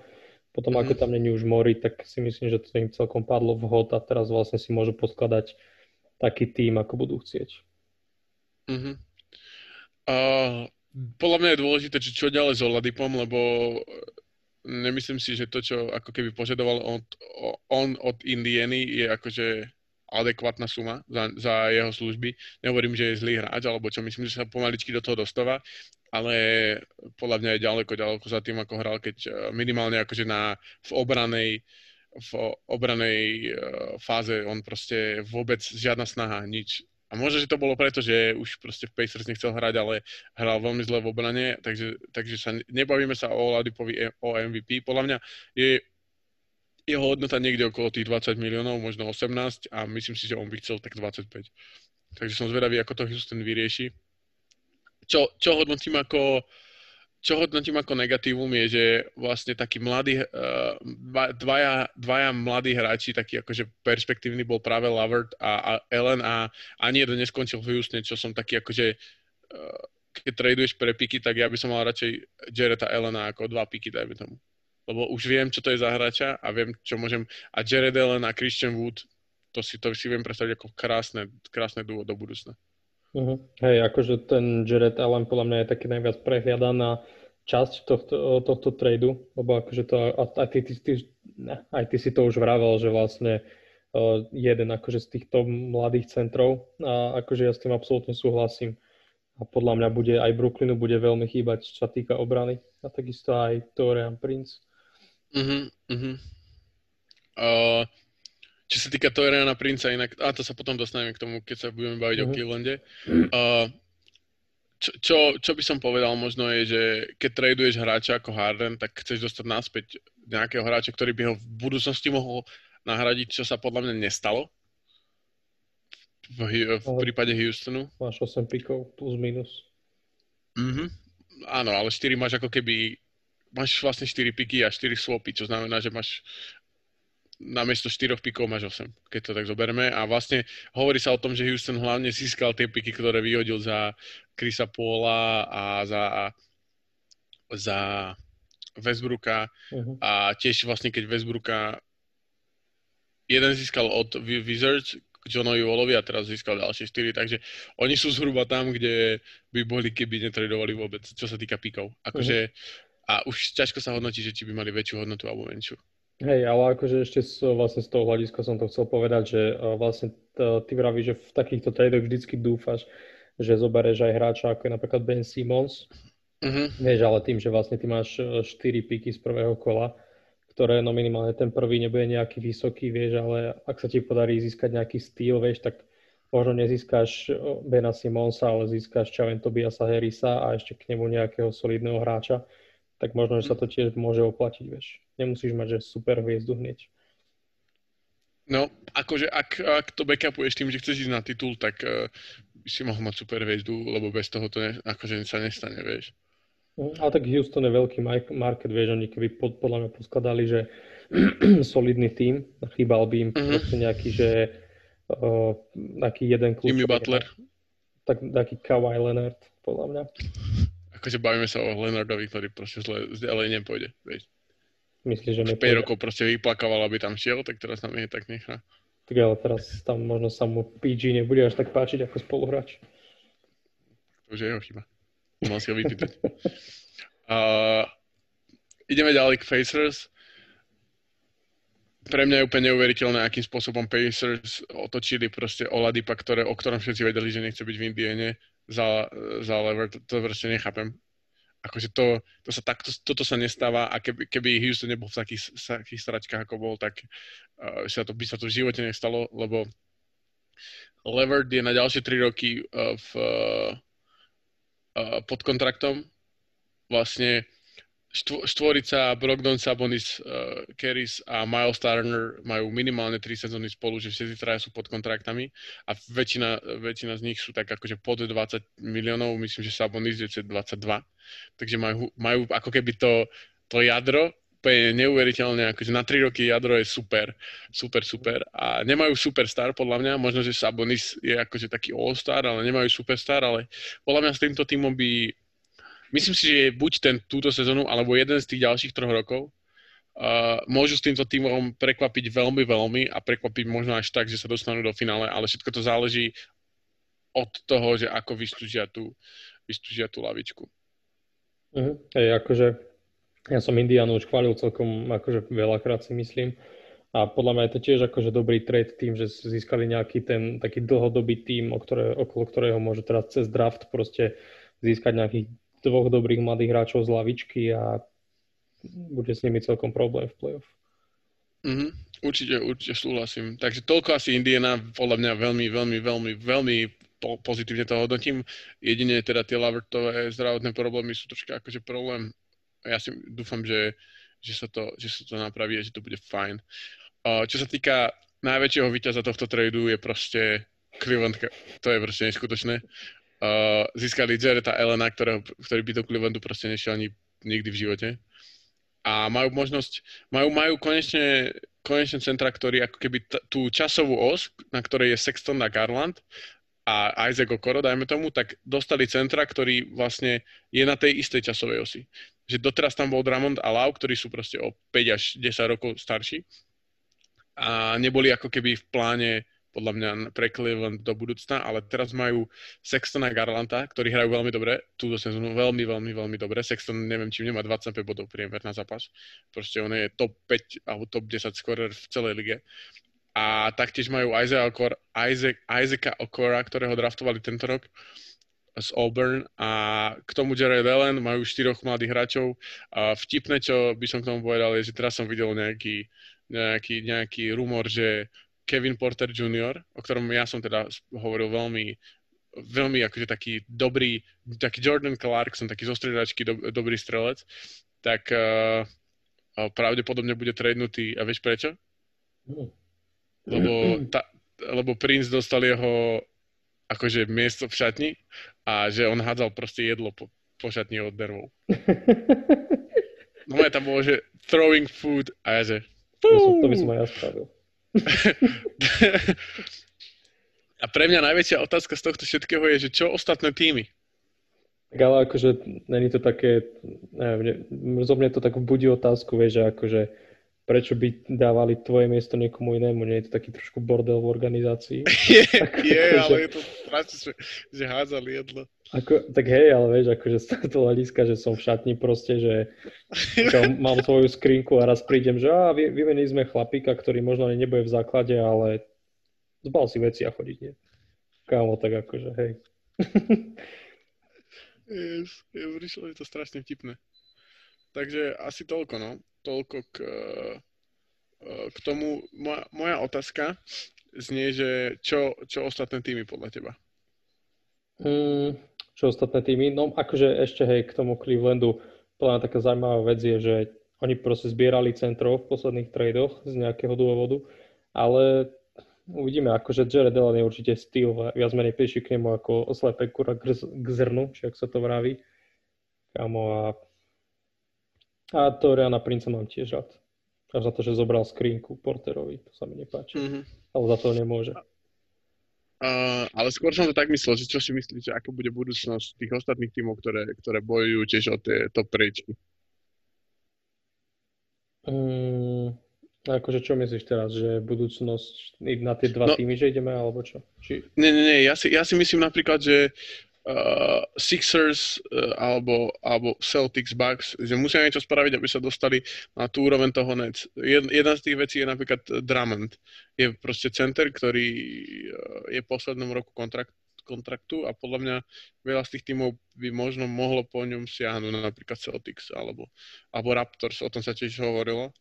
Potom ako tam není už Mori, tak si myslím, že to im celkom padlo vhod a teraz vlastne si môžu poskladať taký tým, ako budú chcieť. Mm-hmm. Uh, podľa mňa je dôležité, či čo ďalej s Oladipom, lebo nemyslím si, že to, čo ako keby požadoval on, on od Indiany je akože adekvátna suma za, za jeho služby. Nehovorím, že je zlý hráč, alebo čo myslím, že sa pomaličky do toho dostáva, ale podľa mňa je ďaleko, ďaleko za tým, ako hral, keď eh, minimálne akože na, v obranej v obranej eh, fáze on proste vôbec žiadna snaha, nič a možno, že to bolo preto, že už proste v Pacers nechcel hrať, ale hral veľmi zle v obrane, takže, takže sa nebavíme sa o Oladipovi e, o MVP. Podľa mňa je jeho hodnota niekde okolo tých 20 miliónov, možno 18 a myslím si, že on by chcel tak 25. Takže som zvedavý, ako to Houston vyrieši. Čo, čo hodnotím ako čo hodnotím ako negatívum je, že vlastne takí mladí, uh, dvaja, dvaja mladí hráči, taký akože perspektívny bol práve Lavert a, a Ellen a ani jeden neskončil v Houstone, čo som taký akože uh, keď traduješ pre piky, tak ja by som mal radšej Jareta Elena ako dva piky, dajme tomu. Lebo už viem, čo to je za hráča a viem, čo môžem. A Jared Allen a Christian Wood, to si, to si viem predstaviť ako krásne, krásne duo do budúcna. Uh-huh. Hej, akože ten Jared Allen podľa mňa je taký najviac prehliadaná časť tohto, tohto tradu, lebo akože to, aj ty, ty, ty, aj ty si to už vravel, že vlastne uh, jeden akože z týchto mladých centrov a akože ja s tým absolútne súhlasím. A podľa mňa bude aj Brooklynu bude veľmi chýbať, čo sa týka obrany. A takisto aj Torian Prince. Uh-huh, uh-huh. Uh, čo sa týka Toriana Princa, inak, a to sa potom dostaneme k tomu, keď sa budeme baviť uh-huh. o mhm. Clevelande. Uh, čo, čo, čo by som povedal možno je, že keď traduješ hráča ako Harden, tak chceš dostať naspäť nejakého hráča, ktorý by ho v budúcnosti mohol nahradiť, čo sa podľa mňa nestalo v, v prípade Houstonu. Máš 8 pikov plus minus. Mhm. Áno, ale 4 máš ako keby máš vlastne 4 piky a 4 swapy, čo znamená, že máš namiesto 4 pikov máš 8, keď to tak zoberme. A vlastne hovorí sa o tom, že Houston hlavne získal tie piky, ktoré vyhodil za Chrisa Paula a za, za Westbrooka. Uh-huh. A tiež vlastne, keď Westbrooka jeden získal od Wizards, Johnovi Wallovi a teraz získal ďalšie 4, takže oni sú zhruba tam, kde by boli, keby netradovali vôbec, čo sa týka pikov. Akože, uh-huh. a už ťažko sa hodnotí, že či by mali väčšiu hodnotu alebo menšiu. Hej, ale akože ešte z, vlastne z toho hľadiska som to chcel povedať, že uh, vlastne t- ty vravíš, že v takýchto tradoch vždycky dúfaš, že zoberieš aj hráča ako je napríklad Ben Simmons. Uh-huh. Vieš, ale tým, že vlastne ty máš 4 e, piky z prvého kola, ktoré no minimálne ten prvý nebude nejaký vysoký, vieš, ale ak sa ti podarí získať nejaký styl, vieš, tak možno nezískáš e, Bena Simonsa, ale získáš Čaven Tobiasa Harrisa a ešte k nemu nejakého solidného hráča tak možno, že sa to tiež môže oplatiť, vieš. Nemusíš mať, že super hviezdu hneď. No, akože ak, ak to backupuješ tým, že chceš ísť na titul, tak uh, si mohol mať super hviezdu, lebo bez toho to ne, akože sa nestane, vieš. No, ale tak Houston je veľký market, vieš, oni keby pod, podľa mňa poskladali, že *clears throat* solidný tým, chýbal by im proste nejaký, že uh, nejaký jeden klub. Jimmy Butler. Tak, taký Kawhi Leonard, podľa mňa akože bavíme sa o Leonardovi, ktorý proste zle, ďalej nepôjde, vieš. Myslíš, že nepôjde? 5 rokov proste vyplakával, aby tam šiel, tak teraz tam je tak nechá. Tak ale teraz tam možno sa mu PG nebude až tak páčiť ako spoluhráč. To už je jeho chyba. Mal si ho vypýtať. uh, ideme ďalej k Facers. Pre mňa je úplne neuveriteľné, akým spôsobom Pacers otočili proste Oladipa, ktoré, o ktorom všetci vedeli, že nechce byť v Indiene za, za lever. To, to proste nechápem akože to, to sa takto, toto sa nestáva a keby, keby Houston nebol v takých, takých stračkách, ako bol, tak uh, sa to, by sa to v živote nestalo, lebo Levert je na ďalšie 3 roky uh, v, uh, pod kontraktom. Vlastne štvorica Brogdon, Sabonis, uh, Keris a Miles Turner majú minimálne 3 sezóny spolu, že všetci traja sú pod kontraktami a väčšina, väčšina z nich sú tak akože pod 20 miliónov, myslím, že Sabonis je 22, takže majú, majú ako keby to, to jadro úplne neuveriteľne, akože na 3 roky jadro je super, super, super. A nemajú superstar podľa mňa, možno, že Sabonis je akože taký all-star, ale nemajú superstar, ale podľa mňa s týmto týmom by myslím si, že buď ten túto sezónu, alebo jeden z tých ďalších troch rokov. Uh, môžu s týmto týmom prekvapiť veľmi, veľmi a prekvapiť možno až tak, že sa dostanú do finále, ale všetko to záleží od toho, že ako vystúžia tú, vystúžia tú lavičku. Uh-huh. Hej, akože ja som Indianu už chválil celkom akože veľakrát si myslím a podľa mňa je to tiež akože dobrý trade tým, že získali nejaký ten taký dlhodobý tým, o ktoré, okolo ktorého môžu teraz cez draft proste získať nejakých dvoch dobrých mladých hráčov z lavičky a bude s nimi celkom problém v play-off. Mm-hmm. Určite, určite súhlasím. Takže toľko asi Indiana, podľa mňa veľmi, veľmi, veľmi, veľmi po- pozitívne to hodnotím. Jedine teda tie Lavertové zdravotné problémy sú troška akože problém. Ja si dúfam, že, že, sa to, že sa to napraví a že to bude fajn. Čo sa týka najväčšieho víťaza tohto tradu je proste Cleveland, to je proste neskutočné získali Jareta Elena, ktorého, ktorý by do Clevelandu proste nešiel ani nikdy v živote. A majú možnosť, majú, majú konečne, konečne centra, ktorý ako keby t- tú časovú os, na ktorej je Sexton a Garland a Isaac Okoro, dajme tomu, tak dostali centra, ktorý vlastne je na tej istej časovej osi. Že doteraz tam bol Dramond a Lau, ktorí sú proste o 5 až 10 rokov starší a neboli ako keby v pláne podľa mňa pre Cleveland do budúcna, ale teraz majú Sextona Garlanta, ktorí hrajú veľmi dobre, túto sezónu veľmi, veľmi, veľmi dobre. Sexton, neviem, či nemá 25 bodov priemer na zápas. Proste on je top 5 alebo top 10 scorer v celej lige. A taktiež majú Isaac, Okor, Isaac, Isaaca Okora, ktorého draftovali tento rok z Auburn a k tomu Jared Allen majú štyroch mladých hráčov. A vtipné, čo by som k tomu povedal, je, že teraz som videl nejaký, nejaký, nejaký rumor, že Kevin Porter Jr., o ktorom ja som teda hovoril veľmi, veľmi akože taký dobrý, taký Jordan Clarkson, taký zostriedačky, do, dobrý strelec, tak uh, pravdepodobne bude tradenutý. A vieš prečo? Lebo, ta, lebo Prince dostal jeho akože miesto v šatni a že on hádzal proste jedlo po, po šatni od dervov. *laughs* No tam bolo, že throwing food a ja že... To, som, to by som aj ja spravil. A pre mňa najväčšia otázka z tohto všetkého je, že čo ostatné týmy? Tak ale akože není to také, neviem, zo to tak budí otázku, vieš, že akože prečo by dávali tvoje miesto niekomu inému, nie je to taký trošku bordel v organizácii? *laughs* je, je akože... ale je to strašne, že, že hádzali jedlo. Ako, tak hej, ale vieš, akože z toho hľadiska, že som v šatni proste, že mám svoju skrinku a raz prídem, že á, vy, vymenili sme chlapíka, ktorý možno ani nebude v základe, ale zbal si veci a chodiť, nie? Kámo, tak akože, hej. *laughs* yes, je, prišlo je to strašne vtipné. Takže asi toľko, no. Toľko k, eh, k tomu. Moja, moja otázka znie, že čo, čo ostatné týmy podľa teba? Mm, čo ostatné týmy. No akože ešte hej k tomu Clevelandu, podľa taká zaujímavá vec je, že oni proste zbierali centrov v posledných tradoch z nejakého dôvodu, ale uvidíme, akože Jared Allen je určite styl, viac menej pieši k nemu ako oslepé kura k zrnu, či ak sa to vraví. Kamo a, a to Riana Prince mám tiež rád. Až za to, že zobral skrinku Porterovi, to sa mi nepáči. Mm-hmm. Ale za to nemôže. Uh, ale skôr som to tak myslel, že čo si myslíte, ako bude budúcnosť tých ostatných tímov, ktoré, ktoré bojujú tiež o tie top priečky? Um, A akože čo myslíš teraz, že budúcnosť na tie dva no, týmy, že ideme, alebo čo? Či... Nie, nie, nie, ja si, ja si myslím napríklad, že uh, Sixers uh, alebo, alebo Celtics, Bucks, že musia niečo spraviť, aby sa dostali na tú úroveň toho Nets. Jed, jedna z tých vecí je napríklad Drummond. Je proste center, ktorý uh, je v poslednom roku kontrakt, kontraktu a podľa mňa veľa z tých tímov by možno mohlo po ňom siahnuť napríklad Celtics alebo, alebo Raptors, o tom sa tiež hovorilo,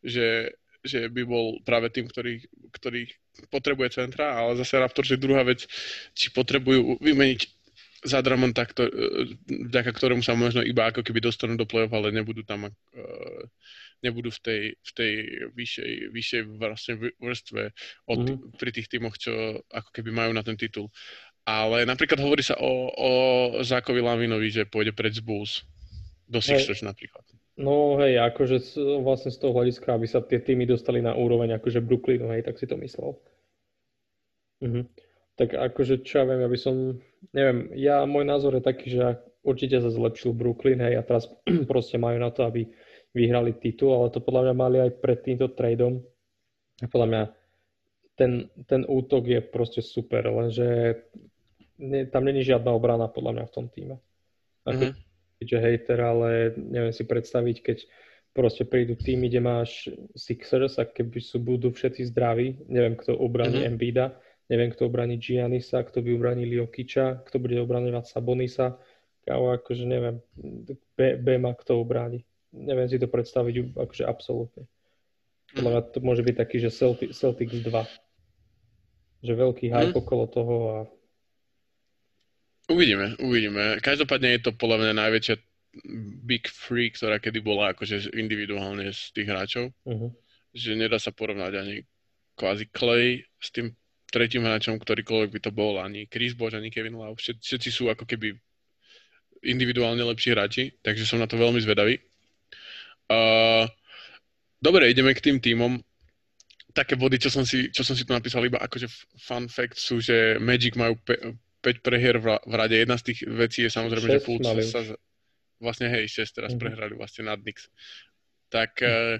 že, že by bol práve tým, ktorý, ktorý potrebuje centra, ale zase Raptors je druhá vec, či potrebujú vymeniť za Drummond takto, e, vďaka ktorému sa možno iba ako keby dostanú do play-off, ale nebudú tam uh, nebudú v tej, v tej vyššej, vyššej vlastne vrstve od, mm-hmm. pri tých týmoch, čo ako keby majú na ten titul. Ale napríklad hovorí sa o, o Zákovi Lavinovi, že pôjde pred z Bulls do Sixers napríklad. No hej, akože vlastne z toho hľadiska, aby sa tie týmy dostali na úroveň akože Brooklynu, hej, tak si to myslel. Mhm tak akože čo ja viem, aby som, neviem, ja, môj názor je taký, že určite sa zlepšil Brooklyn, hej, a teraz *clears throat* proste majú na to, aby vyhrali titul, ale to podľa mňa mali aj pred týmto tradeom. A podľa mňa ten, ten útok je proste super, lenže ne, tam není žiadna obrana podľa mňa v tom týme. Ako, mm-hmm. že hater, ale neviem si predstaviť, keď proste prídu týmy, kde máš Sixers a keby sú, budú všetci zdraví, neviem, kto obraní mm-hmm. Embida, neviem, kto obraní Giannisa, kto by obranil Jokiča, kto bude obraňovať Sabonisa, kávo, akože neviem, B, B má kto obráni. Neviem si to predstaviť akože absolútne. Podľa mňa to môže byť taký, že Celtic, Celtics 2. Že veľký hype mm. okolo toho a... Uvidíme, uvidíme. Každopádne je to podľa mňa najväčšia big free, ktorá kedy bola akože individuálne z tých hráčov. Uh-huh. Že nedá sa porovnať ani kvázi Clay s tým tretím hráčom, ktorýkoľvek by to bol, ani Chris Bož, ani Kevin Love. Všetci, všetci sú ako keby individuálne lepší hráči, takže som na to veľmi zvedavý. Uh, dobre, ideme k tým týmom. Také body, čo som si, čo som si tu napísal iba akože fun fact sú, že Magic majú 5 prehier v, v rade. Jedna z tých vecí je samozrejme, že Fultz sa vlastne hej, 6 teraz mm-hmm. prehrali vlastne nad Knicks. Tak *laughs* *laughs* uh,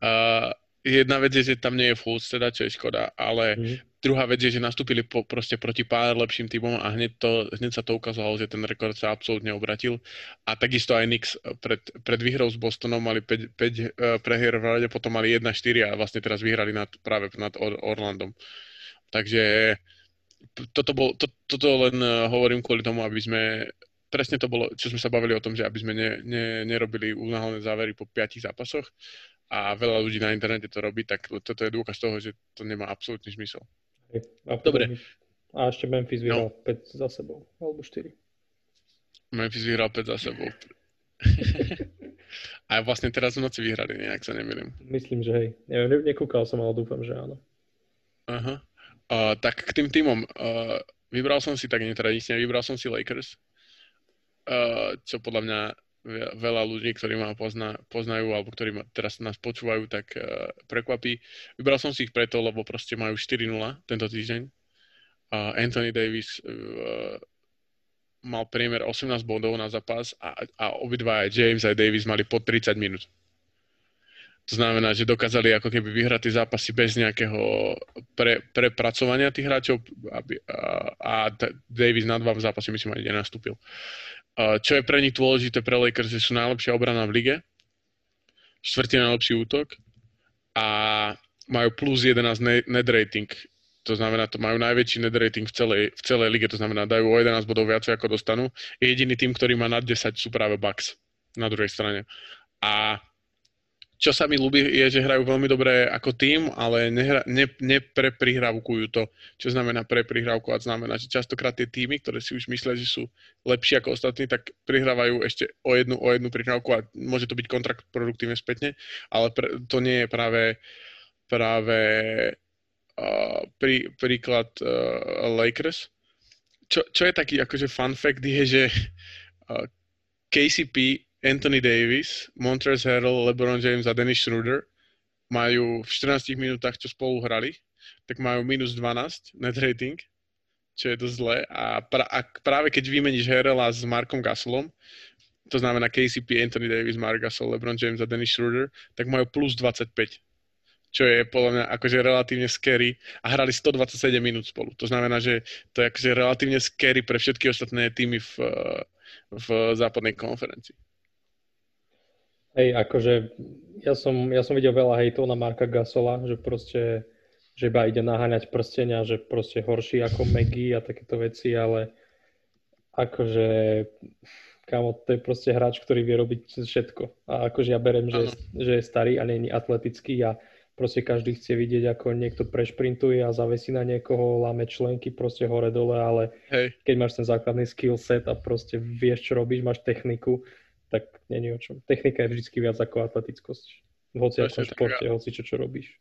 uh, jedna vec je, že tam nie je Fultz, teda, čo je škoda, ale mm. druhá vec je, že nastúpili po, proste proti pár lepším týmom a hneď, to, hneď sa to ukázalo, že ten rekord sa absolútne obratil. A takisto aj Knicks pred, pred výhrou s Bostonom mali 5, 5 uh, prehier v rade, potom mali 1-4 a vlastne teraz vyhrali nad, práve nad Or- Orlandom. Takže toto, bol, to, toto len uh, hovorím kvôli tomu, aby sme presne to bolo, čo sme sa bavili o tom, že aby sme ne, ne, nerobili unáhlené závery po piatich zápasoch, a veľa ľudí na internete to robí, tak toto je dôkaz toho, že to nemá absolútny zmysel. A Dobre. A ešte Memphis vyhral no. 5 za sebou, alebo 4. Memphis vyhral 5 za sebou. *laughs* a vlastne teraz v noci vyhrali, nejak sa nemýlim. Myslím, že hej. Neviem, nekúkal som, ale dúfam, že áno. Aha. Uh, tak k tým týmom. Uh, vybral som si tak netradične, vybral som si Lakers, uh, čo podľa mňa veľa ľudí, ktorí ma pozna, poznajú alebo ktorí ma teraz nás počúvajú, tak uh, prekvapí. Vybral som si ich preto, lebo proste majú 4-0 tento týždeň. Uh, Anthony Davis uh, mal priemer 18 bodov na zápas a, a obidva aj James aj Davis mali po 30 minút. To znamená, že dokázali ako keby vyhrať tie zápasy bez nejakého pre, prepracovania tých hráčov aby, a, a Davis na dva v zápase myslím ani nenastúpil. Čo je pre nich dôležité pre Lakers, že sú najlepšia obrana v lige, štvrtý najlepší útok a majú plus 11 net rating. To znamená, to majú najväčší net rating v celej, v celej lige, to znamená, dajú o 11 bodov viacej ako dostanú. Jediný tým, ktorý má nad 10 sú práve Bucks na druhej strane. A čo sa mi ľúbi, je, že hrajú veľmi dobre ako tým, ale nehra, ne, nepreprihrávkujú to. Čo znamená A Znamená, že častokrát tie týmy, ktoré si už myslia, že sú lepšie ako ostatní, tak prihrávajú ešte o jednu, o jednu prihrávku a môže to byť kontrakt produktívne spätne, ale pre, to nie je práve, práve uh, prí, príklad uh, Lakers. Čo, čo je taký akože fun fact je, že uh, KCP Anthony Davis, Montrezl Harrell, LeBron James a Dennis Schroeder majú v 14 minútach, čo spolu hrali, tak majú minus 12 net rating, čo je dosť zlé. A, pra, a práve keď vymeníš Harrella s Markom Gasolom, to znamená KCP, Anthony Davis, Mark Gasol, LeBron James a Dennis Schroeder, tak majú plus 25 čo je podľa mňa akože relatívne scary a hrali 127 minút spolu. To znamená, že to je akože relatívne scary pre všetky ostatné týmy v, v západnej konferencii. Hej, akože ja som, ja som videl veľa hejtov na Marka Gasola, že proste že iba ide naháňať prstenia, že proste horší ako Maggie a takéto veci, ale akože kámo, to je proste hráč, ktorý vie robiť všetko. A akože ja berem, že, že je starý a je atletický a proste každý chce vidieť, ako niekto prešprintuje a zavesí na niekoho, láme členky proste hore-dole, ale Hej. keď máš ten základný skill set a proste vieš, čo robíš, máš techniku, tak není o čom. Technika je vždy viac ako atletickosť. V akom športe, hoci čo, čo robíš.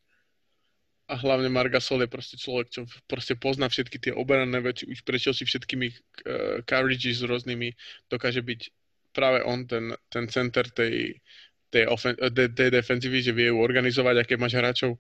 A hlavne Margasol je proste človek, čo proste pozná všetky tie obrané veci, už prešiel si všetkými uh, coverages s rôznymi, dokáže byť práve on ten, ten center tej, tej, ofen- tej, tej defenzívy, že vie ju organizovať a keď máš hráčov,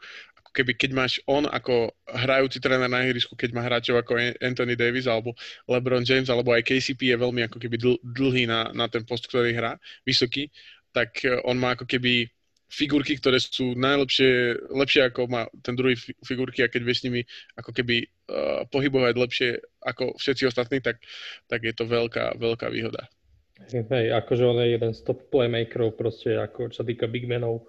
keby keď máš on ako hrajúci tréner na ihrisku, keď má hráčov ako Anthony Davis alebo LeBron James alebo aj KCP je veľmi ako keby dl- dlhý na, na ten post, ktorý hrá, vysoký, tak eh, on má ako keby figurky, ktoré sú najlepšie, lepšie ako má ten druhý figurky a keď vieš s nimi ako keby uh, pohybovať lepšie ako všetci ostatní, tak, tak je to veľká, veľká výhoda. Hej, akože on je jeden z top playmakerov proste, ako čo sa týka big menov,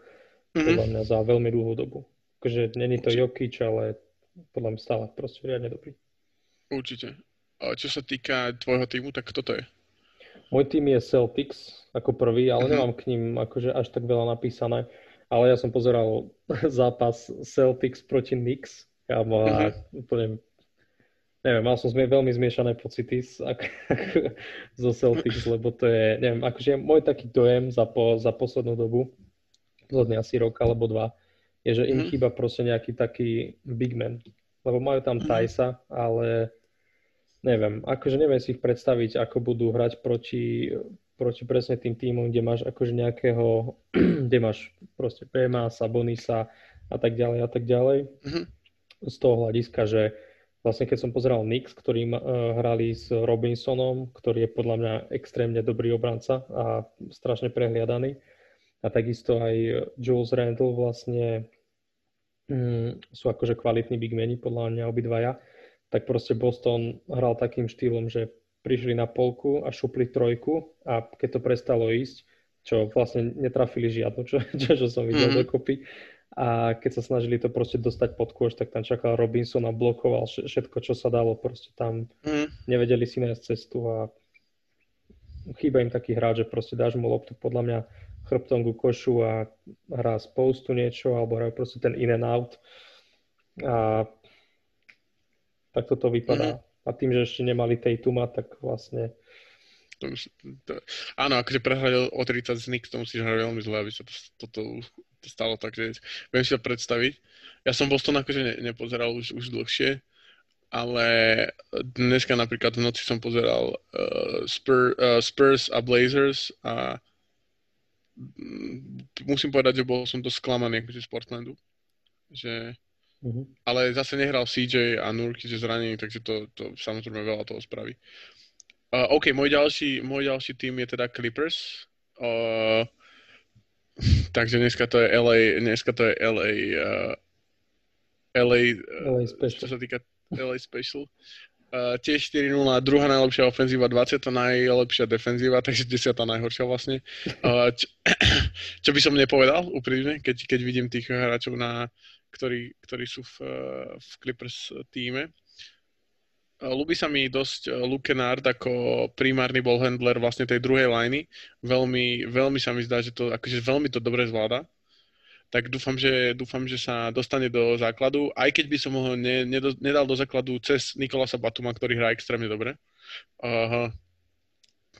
mm-hmm. podľa mňa za veľmi dlhú dobu. Akože není to Jokic, ale podľa mňa stále proste riadne dobrý. Určite. A čo sa týka tvojho týmu, tak kto to je? Môj tým je Celtics ako prvý, ale mm-hmm. nemám k ním akože až tak veľa napísané. Ale ja som pozeral *laughs* zápas Celtics proti Knicks a mm-hmm. úplne neviem, mal som zmi- veľmi zmiešané pocity z, ak, *laughs* zo Celtics, *laughs* lebo to je, neviem, akože môj taký dojem za, po, za poslednú dobu, posledný asi rok alebo dva, je, že im mm. chýba proste nejaký taký big man. Lebo majú tam mm. Tysa, ale neviem, akože neviem si ich predstaviť, ako budú hrať proti, proti presne tým týmom, kde máš akože nejakého, *clears throat* kde máš proste Pema, Sabonisa a tak ďalej a tak ďalej. Mm-hmm. Z toho hľadiska, že Vlastne keď som pozeral Knicks, ktorí uh, hrali s Robinsonom, ktorý je podľa mňa extrémne dobrý obranca a strašne prehliadaný. A takisto aj Jules Randle vlastne um, sú akože kvalitní bigmeni, podľa mňa obidvaja. Tak proste Boston hral takým štýlom, že prišli na polku a šupli trojku a keď to prestalo ísť, čo vlastne netrafili žiadnu, čo, *laughs* čo, čo som videl mm-hmm. dokopy, a keď sa snažili to proste dostať pod kôž, tak tam čakal Robinson a blokoval všetko, čo sa dalo. Proste tam mm. nevedeli si nájsť cestu a chýba im taký hráč, že proste dáš mu loptu podľa mňa chrbtom ku košu a hrá z postu niečo alebo hrá proste ten in and out a tak toto vypadá. Mm. A tým, že ešte nemali Tatuma, tak vlastne to, to, áno, akože prehrať o 30 z Knicks, to musíš hrať veľmi zle, aby sa to, toto to stalo tak, že viem si to predstaviť. Ja som Boston akože ne, nepozeral už, už dlhšie, ale dneska napríklad v noci som pozeral uh, Spur, uh, Spurs a Blazers a musím povedať, že bol som to sklamaný akože z Portlandu. Že, uh-huh. Ale zase nehral CJ a Nurky, že zranený, takže to, to samozrejme veľa toho spraví. Uh, OK, môj ďalší, môj ďalší tým je teda Clippers. Uh, *laughs* Takže dneska to je LA, dneska to je LA, uh, LA, uh, LA Special. čo sa týka LA Special. Uh, tiež 4-0, druhá najlepšia ofenzíva, 20. najlepšia defenzíva, takže 10. najhoršia vlastne. Uh, čo, čo by som nepovedal úprimne, keď, keď vidím tých hráčov, na, ktorí, ktorí sú v, v Clippers týme. Ľubí sa mi dosť Luke ako primárny ballhandler vlastne tej druhej liney. Veľmi, veľmi sa mi zdá, že to akože veľmi to dobre zvláda. Tak dúfam, že, dúfam, že sa dostane do základu, aj keď by som ho ne, nedal do základu cez Nikolasa Batuma, ktorý hrá extrémne dobre. Uh,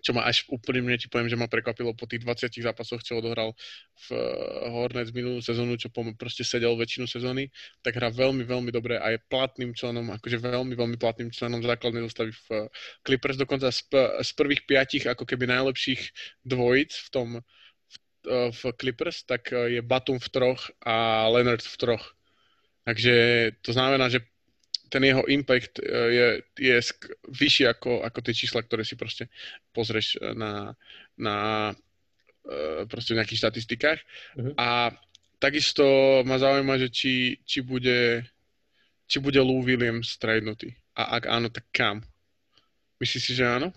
čo ma až úprimne ti poviem, že ma prekvapilo po tých 20 zápasoch, čo odohral v uh, Hornets minulú sezónu, čo pom- proste sedel väčšinu sezóny, tak hrá veľmi, veľmi dobre a je platným členom, akože veľmi, veľmi platným členom základnej zostavy v uh, Clippers, dokonca z, p- z prvých piatich ako keby najlepších dvojic v tom v, uh, v Clippers, tak uh, je Batum v troch a Leonard v troch. Takže to znamená, že ten jeho impact e, je, je vyšší ako, ako tie čísla, ktoré si proste pozrieš na, na proste nejakých štatistikách. Mhm. A takisto ma zaujíma, že či, či bude či bude Lou Williams tradenutý. A ak áno, tak kam? Myslíš si, že áno?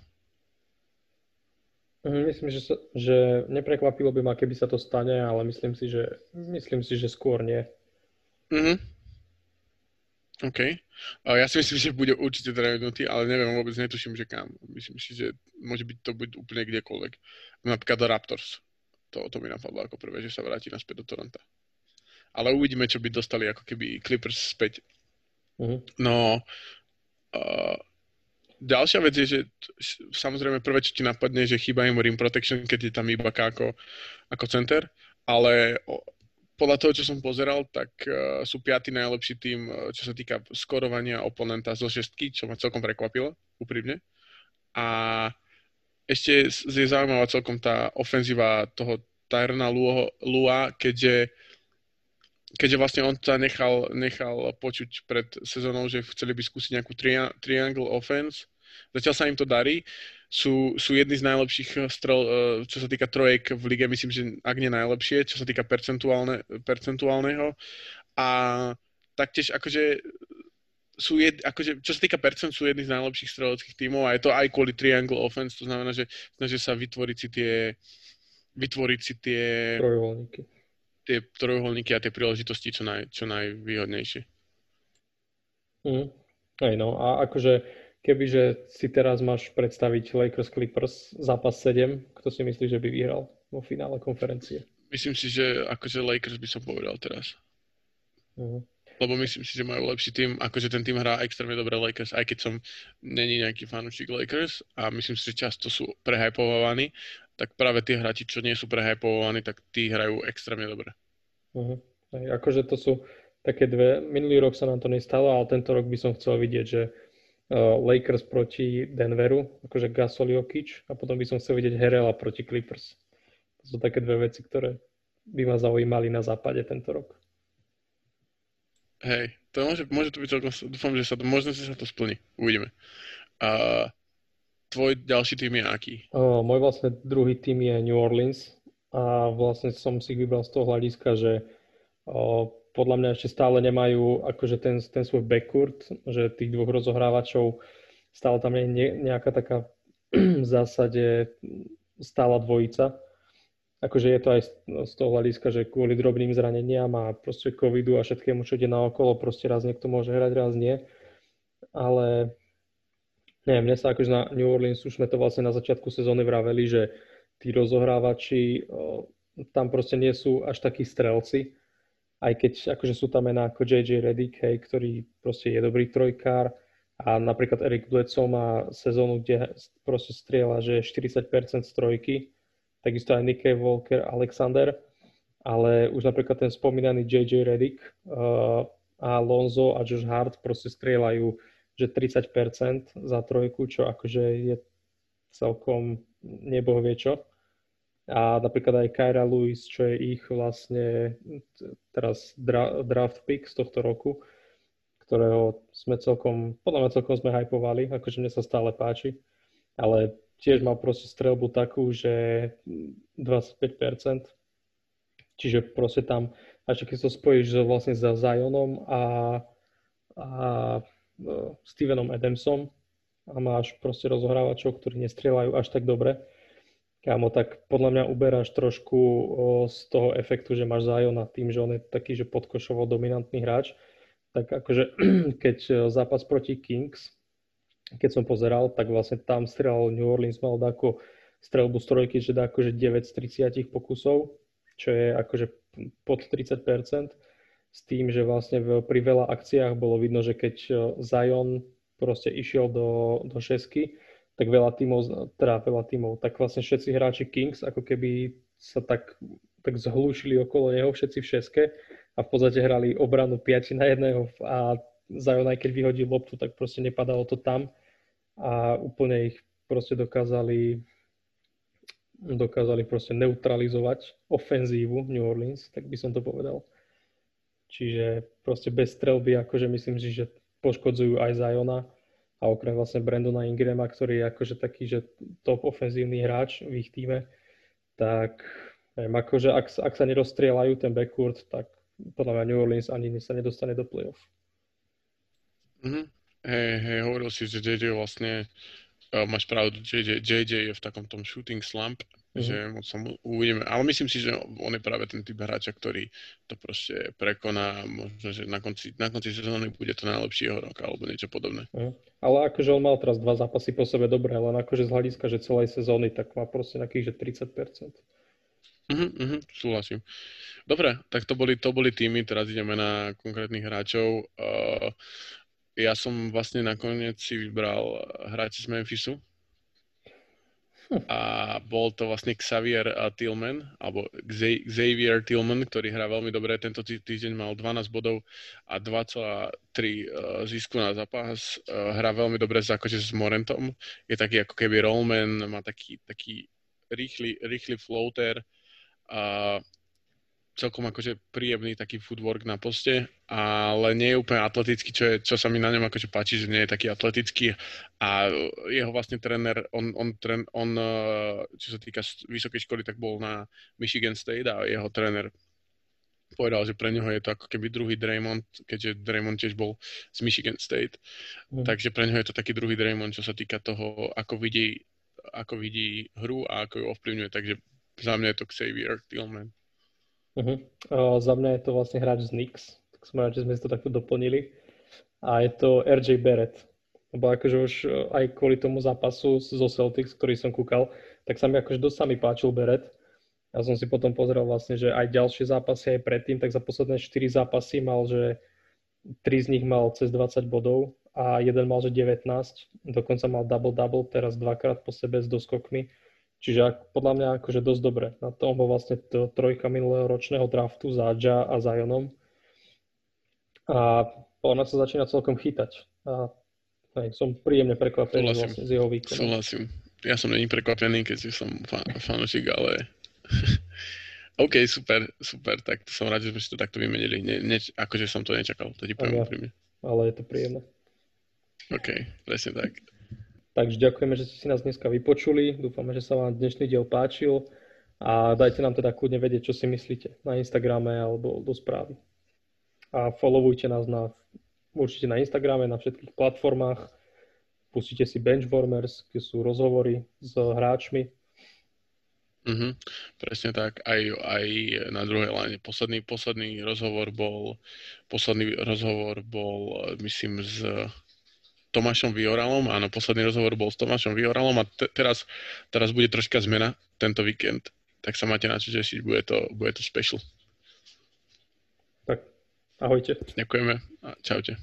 Mhm, myslím, že, sa, že neprekvapilo by ma, keby sa to stane, ale myslím si, že, myslím si, že skôr nie. Mhm. OK. Ja si myslím, že bude určite tradenutý, ale neviem, vôbec netuším, že kam. Myslím si, že môže byť to byť úplne kdekoľvek. Napríklad do Raptors. To, to mi napadlo ako prvé, že sa vráti naspäť do Toronto. Ale uvidíme, čo by dostali ako keby Clippers späť. Mhm. No, uh, ďalšia vec je, že samozrejme prvé, čo ti napadne, že chýba im rim protection, keď je tam iba ako, ako center, ale podľa toho, čo som pozeral, tak uh, sú piatý najlepší tým, uh, čo sa týka skorovania oponenta zo šestky, čo ma celkom prekvapilo, úprimne. A ešte je zaujímavá celkom tá ofenzíva toho Tyrona Lua, keďže keďže vlastne on sa nechal, nechal počuť pred sezónou, že chceli by skúsiť nejakú tri- triangle offense. Zatiaľ sa im to darí. Sú, sú jedni z najlepších strel, eh, čo sa týka trojek v lige, myslím, že ak nie najlepšie, čo sa týka percentuálne, percentuálneho. A taktiež akože sú jed, akože, čo sa týka percent, sú jedni z najlepších streleckých tímov a je to aj kvôli triangle offense, to znamená, že snažia sa vytvoriť si tie vytvoriť si tie Trojuholníky tie trojuholníky a tie príležitosti čo, naj, čo najvýhodnejšie. Mm, aj no, a akože kebyže si teraz máš predstaviť Lakers Clippers zápas 7, kto si myslí, že by vyhral vo finále konferencie? Myslím si, že akože Lakers by som povedal teraz. Uh-huh. Lebo myslím si, že majú lepší tým, akože ten tým hrá extrémne dobre Lakers, aj keď som není nejaký fanúšik Lakers a myslím si, že často sú prehypovaní, tak práve tí hráči, čo nie sú prehypovaní, tak tí hrajú extrémne dobre. Uh-huh. Aj, akože to sú také dve, minulý rok sa nám to nestalo, ale tento rok by som chcel vidieť, že Lakers proti Denveru, akože Gasol Jokic a potom by som chcel vidieť Herela proti Clippers. To sú také dve veci, ktoré by ma zaujímali na západe tento rok. Hej, to môže, môže to byť celkom, dúfam, že sa to, možno, sa to splní. Uvidíme. A tvoj ďalší tým je aký? O, môj vlastne druhý tým je New Orleans a vlastne som si vybral z toho hľadiska, že o, podľa mňa ešte stále nemajú akože ten, ten svoj backcourt, že tých dvoch rozohrávačov stále tam je nejaká taká *clears throat* v zásade stála dvojica akože je to aj z toho hľadiska, že kvôli drobným zraneniam a proste covidu a všetkému, čo ide naokolo, proste raz niekto môže hrať, raz nie. Ale neviem, mne sa akože na New Orleans už sme to vlastne na začiatku sezóny vraveli, že tí rozohrávači tam proste nie sú až takí strelci, aj keď akože sú tam mená ako JJ Redick, hej, ktorý proste je dobrý trojkár a napríklad Eric Bledsoe má sezónu, kde proste strieľa, že 40% z trojky, takisto aj Nikkei Walker, Alexander, ale už napríklad ten spomínaný JJ Redick uh, a Lonzo a Josh Hart proste strieľajú že 30% za trojku, čo akože je celkom neboh vie čo. A napríklad aj Kyra Lewis, čo je ich vlastne teraz draft pick z tohto roku, ktorého sme celkom, podľa mňa celkom sme hypovali, akože mne sa stále páči, ale tiež mal proste strelbu takú, že 25%. Čiže proste tam, až keď to spojíš vlastne za Zionom a, a uh, Stevenom Adamsom a máš proste rozohrávačov, ktorí nestrieľajú až tak dobre, kámo, tak podľa mňa uberáš trošku z toho efektu, že máš Ziona tým, že on je taký, že podkošovo dominantný hráč, tak akože *clears throat* keď zápas proti Kings, keď som pozeral, tak vlastne tam strelal New Orleans mal ako strelbu z trojky, že dá akože 9 z 30 pokusov, čo je akože pod 30%, s tým, že vlastne v, pri veľa akciách bolo vidno, že keď e, Zion proste išiel do, do šesky, tak veľa tímov, teda veľa tímov, tak vlastne všetci hráči Kings ako keby sa tak, tak zhlúšili okolo neho všetci v šeske a v podstate hrali obranu 5 na jedného a Zion aj keď vyhodil loptu, tak proste nepadalo to tam. A úplne ich proste dokázali dokázali proste neutralizovať ofenzívu New Orleans, tak by som to povedal. Čiže proste bez strelby, akože myslím si, že poškodzujú aj Ziona a okrem vlastne Brandona Ingrama, ktorý je akože taký, že top ofenzívny hráč v ich týme, tak neviem, akože ak, ak sa nerozstrieľajú ten backcourt, tak podľa mňa New Orleans ani sa nedostane do playoff. Mm-hmm. Hej, hej, hovoril si, že JJ vlastne, uh, máš pravdu, JJ, JJ je v takom tom shooting slump, že moc sa mu uvidíme, ale myslím si, že on je práve ten typ hráča, ktorý to proste prekoná, možno, že na konci, na konci sezóny bude to najlepší jeho rok, alebo niečo podobné. Mm. Ale akože on mal teraz dva zápasy po sebe dobré, len akože z hľadiska, že celej sezóny, tak má proste nejakých, že 30%. Mhm, mhm, súhlasím. Dobre, tak to boli, to boli týmy, teraz ideme na konkrétnych hráčov. Uh, ja som vlastne nakoniec si vybral hráča z Memphisu. Hm. A bol to vlastne Xavier Tillman, alebo Xavier Tillman, ktorý hrá veľmi dobre. Tento týždeň mal 12 bodov a 2,3 e, zisku na zápas. E, hrá veľmi dobre s, akože s Morentom. Je taký ako keby rollman, má taký, taký rýchly, rýchly floater. A celkom akože príjemný taký footwork na poste, ale nie je úplne atletický, čo, je, čo sa mi na ňom akože páči, že nie je taký atletický a jeho vlastne tréner, on, on, tren, on, eh, čo sa týka vysokej školy, tak bol na Michigan State a jeho tréner povedal, že pre neho je to ako keby druhý Draymond, keďže Draymond tiež bol z Michigan State. Mm. Takže pre neho je to taký druhý Draymond, čo sa týka toho, ako vidí, ako vidí hru a ako ju ovplyvňuje. Takže za mňa je to Xavier Tillman. Uh-huh. Uh, za mňa je to vlastne hráč z Knicks, tak som rád, že sme to takto doplnili. A je to RJ Barrett. Lebo akože už e, aj kvôli tomu zápasu zo Celtics, ktorý som kúkal, tak sa mi akože dosť sa páčil Barrett. Ja som si potom pozrel vlastne, že aj ďalšie zápasy aj predtým, tak za posledné 4 zápasy mal, že 3 z nich mal cez 20 bodov a jeden mal, že 19. Dokonca mal double-double, teraz dvakrát po sebe s doskokmi Čiže podľa mňa akože dosť dobre. Na to bol vlastne to trojka minulého ročného draftu za Ja a Zionom. A ona sa začína celkom chytať. A hej, som príjemne prekvapený vlastne z jeho výkonu. Súhlasím. Ja som není prekvapený, keď som fan, fanúšik, ale *laughs* OK, super, super, tak som rád, že sme si to takto vymenili. Ne, ne, akože som to nečakal, to ti poviem úprimne. Ale je to príjemné. OK, presne tak. Takže ďakujeme, že ste si nás dneska vypočuli. Dúfame, že sa vám dnešný diel páčil a dajte nám teda kľudne vedieť, čo si myslíte na Instagrame alebo do správy. A followujte nás na, určite na Instagrame, na všetkých platformách. Pustite si Benchwarmers, kde sú rozhovory s hráčmi. Mm-hmm, presne tak. Aj, aj na druhej láne. Posledný, posledný rozhovor bol, posledný rozhovor bol, myslím, z Tomášom Vioralom. Áno, posledný rozhovor bol s Tomášom Vioralom a te, teraz, teraz bude troška zmena tento víkend. Tak sa máte na čo tešiť, bude to, bude to special. Tak, ahojte. Ďakujeme a čaute.